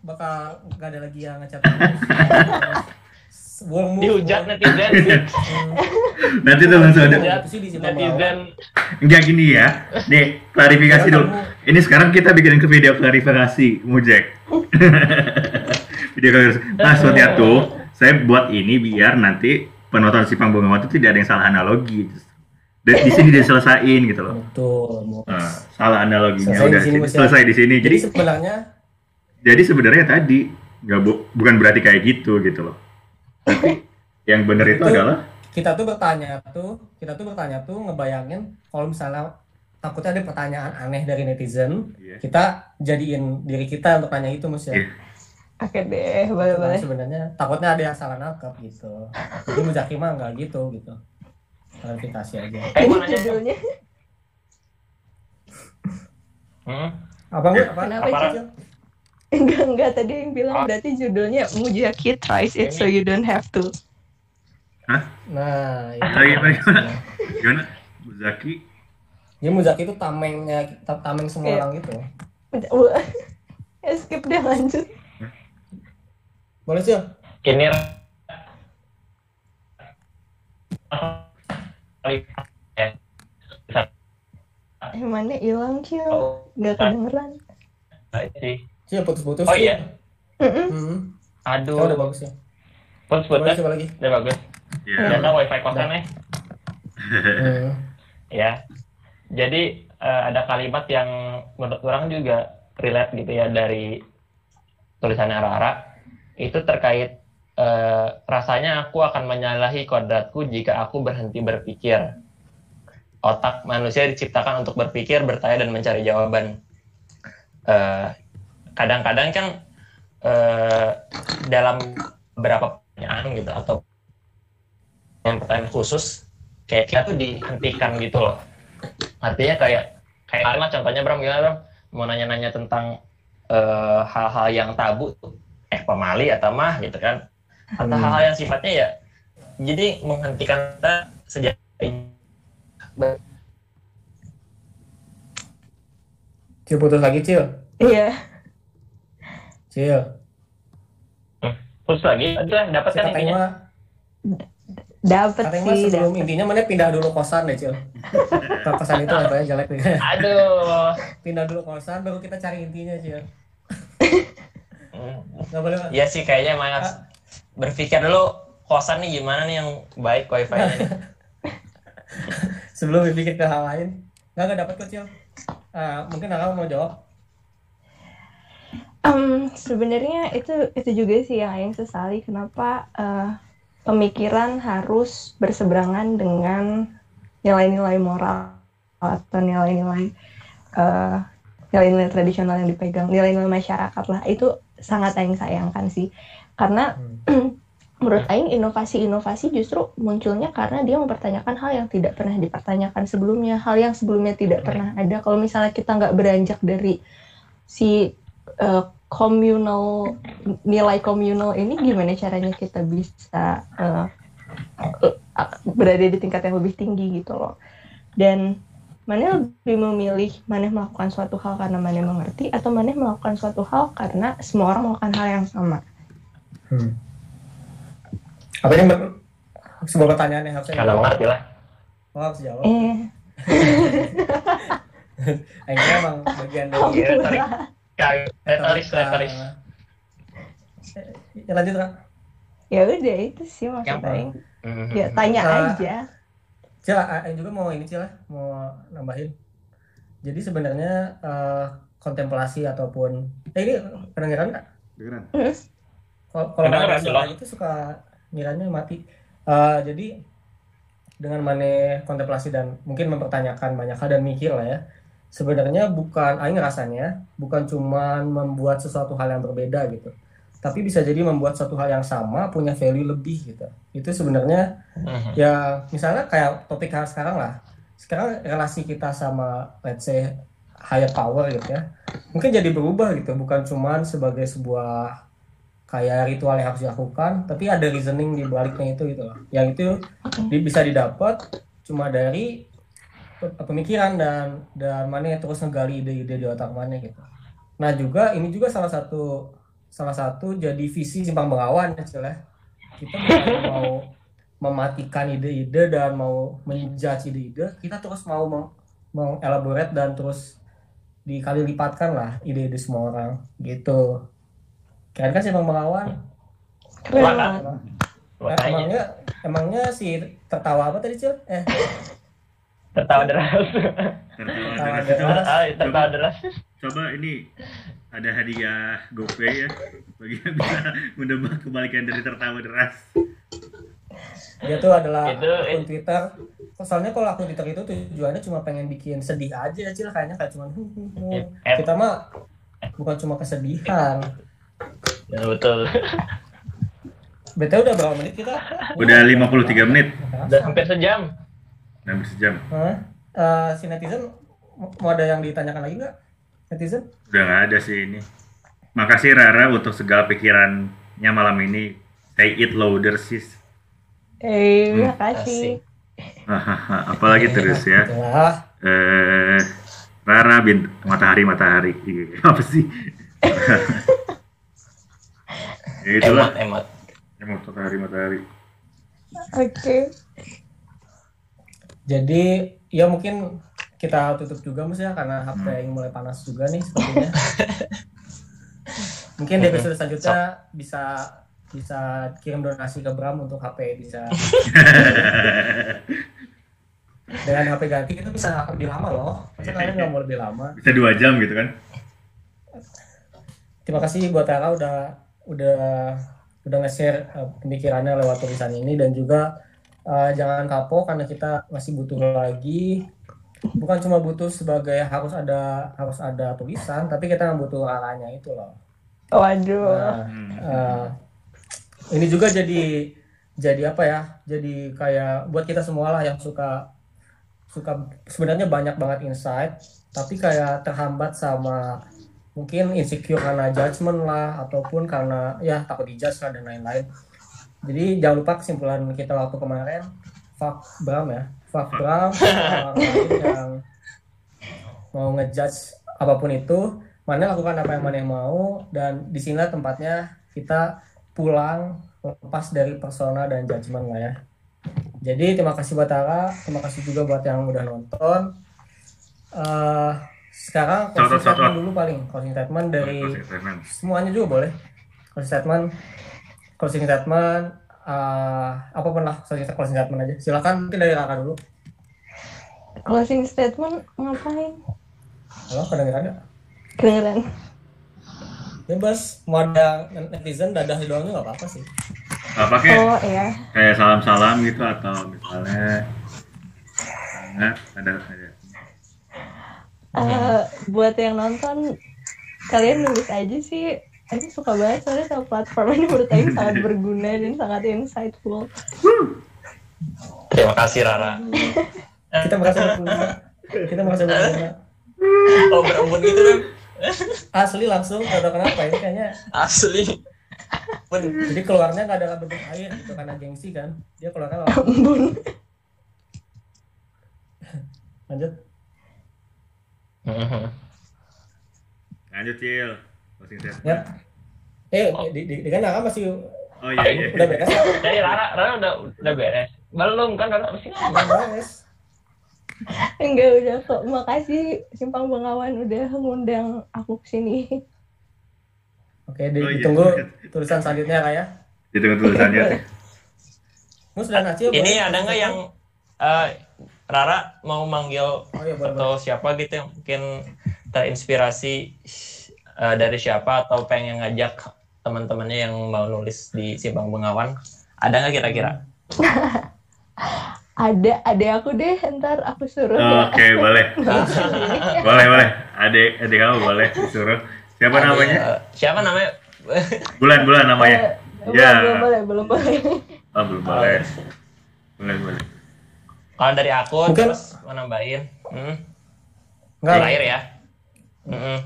bakal nggak ada lagi yang ngecat <laughs> Wong Dihujat netizen. <laughs> nanti tuh langsung ada. Netizen. enggak gini ya. Nih klarifikasi Ya, dulu. ini sekarang kita bikin ke video klarifikasi mujek <laughs> video klarifikasi. Maksudnya tuh. Saya buat ini biar nanti penonton Simpang Bengawan itu tidak ada yang salah analogi. Dan di sini diselesain gitu loh. Betul. Nah, salah analoginya. Selesai udah di sini, Mas, ya. selesai di sini. Jadi jadi sebenarnya jadi sebenarnya tadi nggak bu- bukan berarti kayak gitu gitu loh tapi yang benar itu Itu- adalah kita tuh bertanya tuh, kita tuh bertanya tuh ngebayangin kalau misalnya takutnya ada pertanyaan aneh dari netizen, Iya. kita jadiin diri kita untuk tanya itu mus ya. Iya. Oke deh, Karena boleh-boleh. sebenarnya takutnya ada yang salah nangkap gitu. Jadi Muzaki mah nggak gitu gitu. Klarifikasi aja. Eh, Ini dong. judulnya <laughs> Hmm. Apa nggak? Apa? Kenapa, apa? <laughs> Enggak, enggak. Tadi yang bilang ah. berarti judulnya Mujaki tries it so you don't have to. Hah? Nah, iya. Gimana? gimana? Mujaki? Ya Muzaki itu tamengnya, tameng semua iya. orang gitu. <laughs> Ya, skip deh lanjut. Boleh sih. Ini Eh, mana hilang Q? Gak nah. kedengeran. Nah, sih. Cil putus-putus. Oh iya. Hmm. Aduh. Oh, udah bagus ya. Putus Coba putus. lagi. Udah bagus. Ya. Ternyata wifi kosan nih. Hmm. Ya. Jadi eh, ada kalimat yang menurut orang juga relate gitu ya dari tulisannya Rara. Itu terkait eh, rasanya aku akan menyalahi kodratku jika aku berhenti berpikir. Otak manusia diciptakan untuk berpikir, bertanya dan mencari jawaban. Eh, kadang-kadang kan eh, dalam beberapa pertanyaan gitu atau pertanyaan khusus kayak kita tuh dihentikan gitu loh. Artinya kayak kayak kalimat contohnya Bram gimana Bram? Mau nanya-nanya tentang eh, hal-hal yang tabu tuh eh pemali atau mah gitu kan? Atau Hmm. hal-hal yang sifatnya ya jadi menghentikan kita sejak Cil putus lagi, Cil. iya Cil. terus lagi udah dapat kan katanya intinya mah sih sebelum dapet. intinya mana pindah dulu kosan deh, Cil. Kalau <laughs> kosan itu levelnya jelek nih. aduh pindah dulu kosan baru kita cari intinya, Cil. Hmm. Nggak boleh. Iya sih kayaknya mas berpikir dulu kosan nih gimana nih yang baik wifi nya <laughs> Sebelum berpikir ke hal lain. Nggak, nggak dapat kok, Cil. Ah, mungkin Akang mau jawab. Em, sebenarnya itu itu juga sih yang Aing sesali kenapa eh, pemikiran harus berseberangan dengan nilai-nilai moral atau nilai-nilai eh, nilai-nilai tradisional yang dipegang nilai-nilai masyarakat lah. Itu sangat Aing sayangkan sih. Karena <clears throat> menurut Aing inovasi-inovasi justru munculnya karena dia mempertanyakan hal yang tidak pernah dipertanyakan sebelumnya hal yang sebelumnya tidak pernah ada. Kalau misalnya kita nggak beranjak dari si eh, communal nilai komunal ini gimana caranya kita bisa eh, berada di tingkat yang lebih tinggi gitu loh. Dan mana lebih memilih mana melakukan suatu hal karena mana mengerti atau mana melakukan suatu hal karena semua orang melakukan hal yang sama? Hmm. Apa ini sebuah pertanyaan yang harus saya kalau ngerti lah. Oh, harus jawab. eh. <laughs> Akhirnya emang bagian dari Iya, retoris retoris Ya lanjut, Kak. ya udah itu sih maksud Mhm. ya tanya Ah. aja Cil, Aing juga mau ini Cil, mau nambahin. Jadi sebenarnya eh, kontemplasi ataupun eh ini kedengeran. Kalau kalau ada Kedengeran, suara jelas. itu suka ngiranya mati. Eh, jadi dengan mana kontemplasi dan mungkin mempertanyakan banyak hal dan mikir lah ya. Sebenarnya bukan Aing rasanya bukan cuman membuat sesuatu hal yang berbeda gitu. Tapi bisa jadi membuat satu hal yang sama punya value lebih gitu. Itu sebenarnya Mhm. ya misalnya kayak topik hal sekarang lah sekarang relasi kita sama let's say higher power gitu ya mungkin jadi berubah gitu bukan cuman sebagai sebuah kayak ritual yang harus dilakukan tapi ada reasoning di baliknya itu gitu loh yang itu bisa didapat cuma dari pemikiran dan dan mana yang terus ngegali ide-ide di otak mana gitu nah juga ini juga salah satu salah satu jadi visi simpang bengawan ya Cil, ya. kita mau mematikan ide-ide dan mau menjudge ide-ide, kita terus mau meng- mengelaborate dan terus dikali lipatkan lah ide-ide semua orang gitu. Keren kan sih Bang Bengawan? keren Wah, Nah, emangnya emangnya si tertawa apa tadi Cil? Eh, tertawa deras. Tertawa Tertawa deras. Ah, tertawa deras. Coba ini ada hadiah GoPay ya bagi yang bisa menebak kebalikan dari tertawa deras. dia tuh adalah Itu- akun Twitter. Soalnya kalau akun Twitter itu tujuannya cuma pengen bikin sedih aja Cil, kayaknya kayak cuman "Hmm, hmm, hmm." Eh, kita mah bukan cuma kesedihan. Ya, betul. BTW udah berapa menit kita? Udah 53 menit. Udah hampir sejam. Hampir sejam. Hah? Eh, si netizen mau ada yang ditanyakan lagi nggak? Netizen? Udah nggak ada sih ini. Makasih Rara untuk segala pikirannya malam ini. Stay it louder sis. eh Hmm, makasih Hahaha, Apalagi terus ya. <laughs> Eh, Rara bint matahari matahari. Ih, Apa sih? <laughs> ya itulah. Emot, emot. Emot matahari matahari. oke Jadi ya mungkin kita tutup juga Mus ya karena HP yang mulai panas juga nih sepertinya. <laughs> Mungkin di episode selanjutnya bisa bisa kirim donasi ke Bram untuk HP bisa <laughs> dengan HP ganti itu bisa lebih lama loh. Masa kalian nggak mau lebih lama? Bisa dua jam gitu kan? Terima kasih buat Tara udah udah udah nge-share uh, pemikirannya lewat tulisan ini dan juga uh, jangan kapok karena kita masih butuh lagi bukan cuma butuh sebagai harus ada harus ada tulisan tapi kita butuh arahnya itu loh. Waduh. Nah, uh, ini juga jadi jadi apa ya? Jadi kayak buat kita semua lah yang suka suka sebenarnya banyak banget insight tapi kayak terhambat sama mungkin insecure karena judgement lah ataupun karena ya takut dijudge lah dan lain-lain jadi jangan lupa kesimpulan kita waktu kemarin fuck Bram ya. Fuck <laughs> Bram orang yang mau ngejudge apa pun itu mana lakukan apa yang mana yang mau dan di sini tempatnya kita pulang lepas dari persona dan judgement lah ya. Jadi terima kasih buat Tara terima kasih juga buat yang udah nonton. Eh, sekarang closing statement dulu paling closing statement dari semuanya juga boleh. Closing statement closing statement eh, apa pun lah closing closing statement aja silakan mungkin dari Raka dulu Closing statement ngapain? halo kedengeran nggak Kedengeran. bebas mau ada netizen dadah doang nggak apa-apa sih Nah, pakai Oh iya. kayak salam-salam gitu atau misalnya nah, ada ada Eh, buat yang nonton kalian nulis aja sih Aku suka banget soalnya sama platform ini menurut aku sangat <laughs> berguna dan sangat insightful. Terima kasih Rara. kita merasa berguna kita merasa berguna Oh berembun gitu kan? asli langsung gak tau kenapa ini kayaknya Asli. Jadi keluarnya nggak ada bentuk air gitu karena gengsi kan dia keluarnya langsung Ampun. lanjut <laughs> lanjut cil closing statement ya eh di, di, di kan Raka masih oh iya iya udah beres Jadi Rara, Rara udah udah beres. Belum kan Rara masih udah beres Enggak udah kok. Makasih Simpang Bengawan udah ngundang aku ke sini. oke di, Oh, iya. ditunggu tulisan selanjutnya Kak ya ditunggu tulisannya Mus dan Acil Ini boleh? ada nggak yang eh, Rara mau manggil oh iya boleh, boleh. atau siapa gitu yang mungkin terinspirasi eh, dari siapa atau pengen ngajak teman-temannya yang mau nulis di Simpang Bengawan? Ada nggak kira-kira? <laughs> Ada, ada aku deh. Ntar aku suruh oke <laughs> ya. <laughs> boleh boleh boleh adik adik kamu boleh disuruh siapa Ada- namanya Siapa namanya? bulan bulan namanya Belum, ya belum boleh, belum boleh. oh belum boleh boleh boleh Kalau dari aku Mungkin- terus mau nambahin. Hmm? Enggak, terakhir ya. Mm-mm.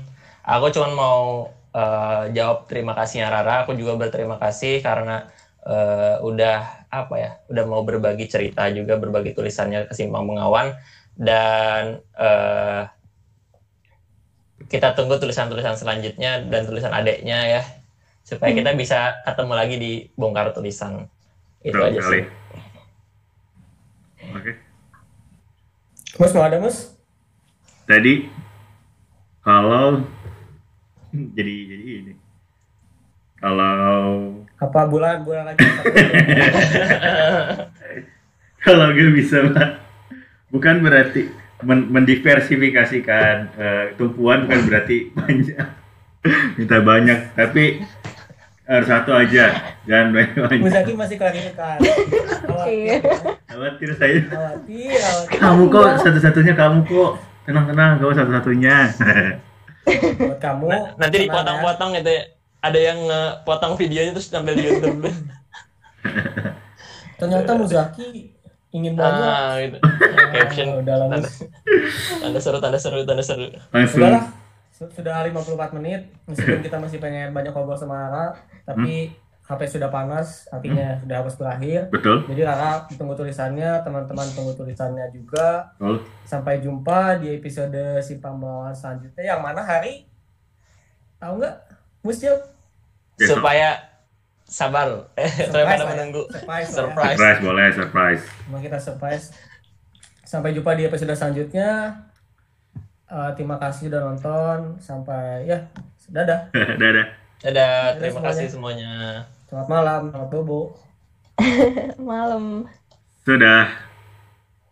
Aku cuma mau eh, jawab terima kasihnya Rara. Aku juga berterima kasih karena eh, udah apa ya, udah mau berbagi cerita juga, berbagi tulisannya ke Simpang Bengawan. Dan eh, kita tunggu tulisan-tulisan selanjutnya dan tulisan adeknya ya supaya kita bisa ketemu lagi di bongkar tulisan. Itu betul aja sekali. Sih. oke. Mus mau ada Mus tadi kalau <laughs> jadi jadi ini. Kalau apa bulan bulan lagi. <laughs> Kalau gue bisa Pak, bukan berarti men- mendiversifikasikan eh, tumpuan bukan berarti <laughs> banyak. Minta banyak tapi harus satu aja. Jangan banyak banyak Muzaki masih klarifikasi Iya. khawatir khawatir saya. Khawatir khawatir. kamu kok satu-satunya kamu kok. Tenang tenang kamu satu-satunya buat kamu Nah, nanti dipotong-potong gitu ya. Ada yang ngepotong videonya terus tampil di YouTube. <laughs> ternyata Muzaki ingin banyak ah, gitu. Caption. Ah, udah lah, Tanda, seru, tanda seru, tanda seru. langsung Sudahlah, su- sudah 54 menit. Meskipun kita masih pengen banyak ngobrol sama Rara, tapi HP sudah panas, artinya sudah harus berakhir. betul Jadi Rara tunggu tulisannya, teman-teman tunggu tulisannya juga. betul Sampai jumpa di episode Simpang Bawaan selanjutnya. Yang mana hari? Tahu nggak? Musil? Supaya sabar. Supaya ya. menunggu. Surprise. ya. Surprise. surprise boleh surprise Cuma kita surprise. Sampai jumpa di episode selanjutnya. Eh, terima kasih udah nonton. Sampai ya, dadah. <laughs> Dadah. Dadah, terima semuanya. kasih semuanya. Selamat malam, selamat bobo. <laughs> malam Sudah.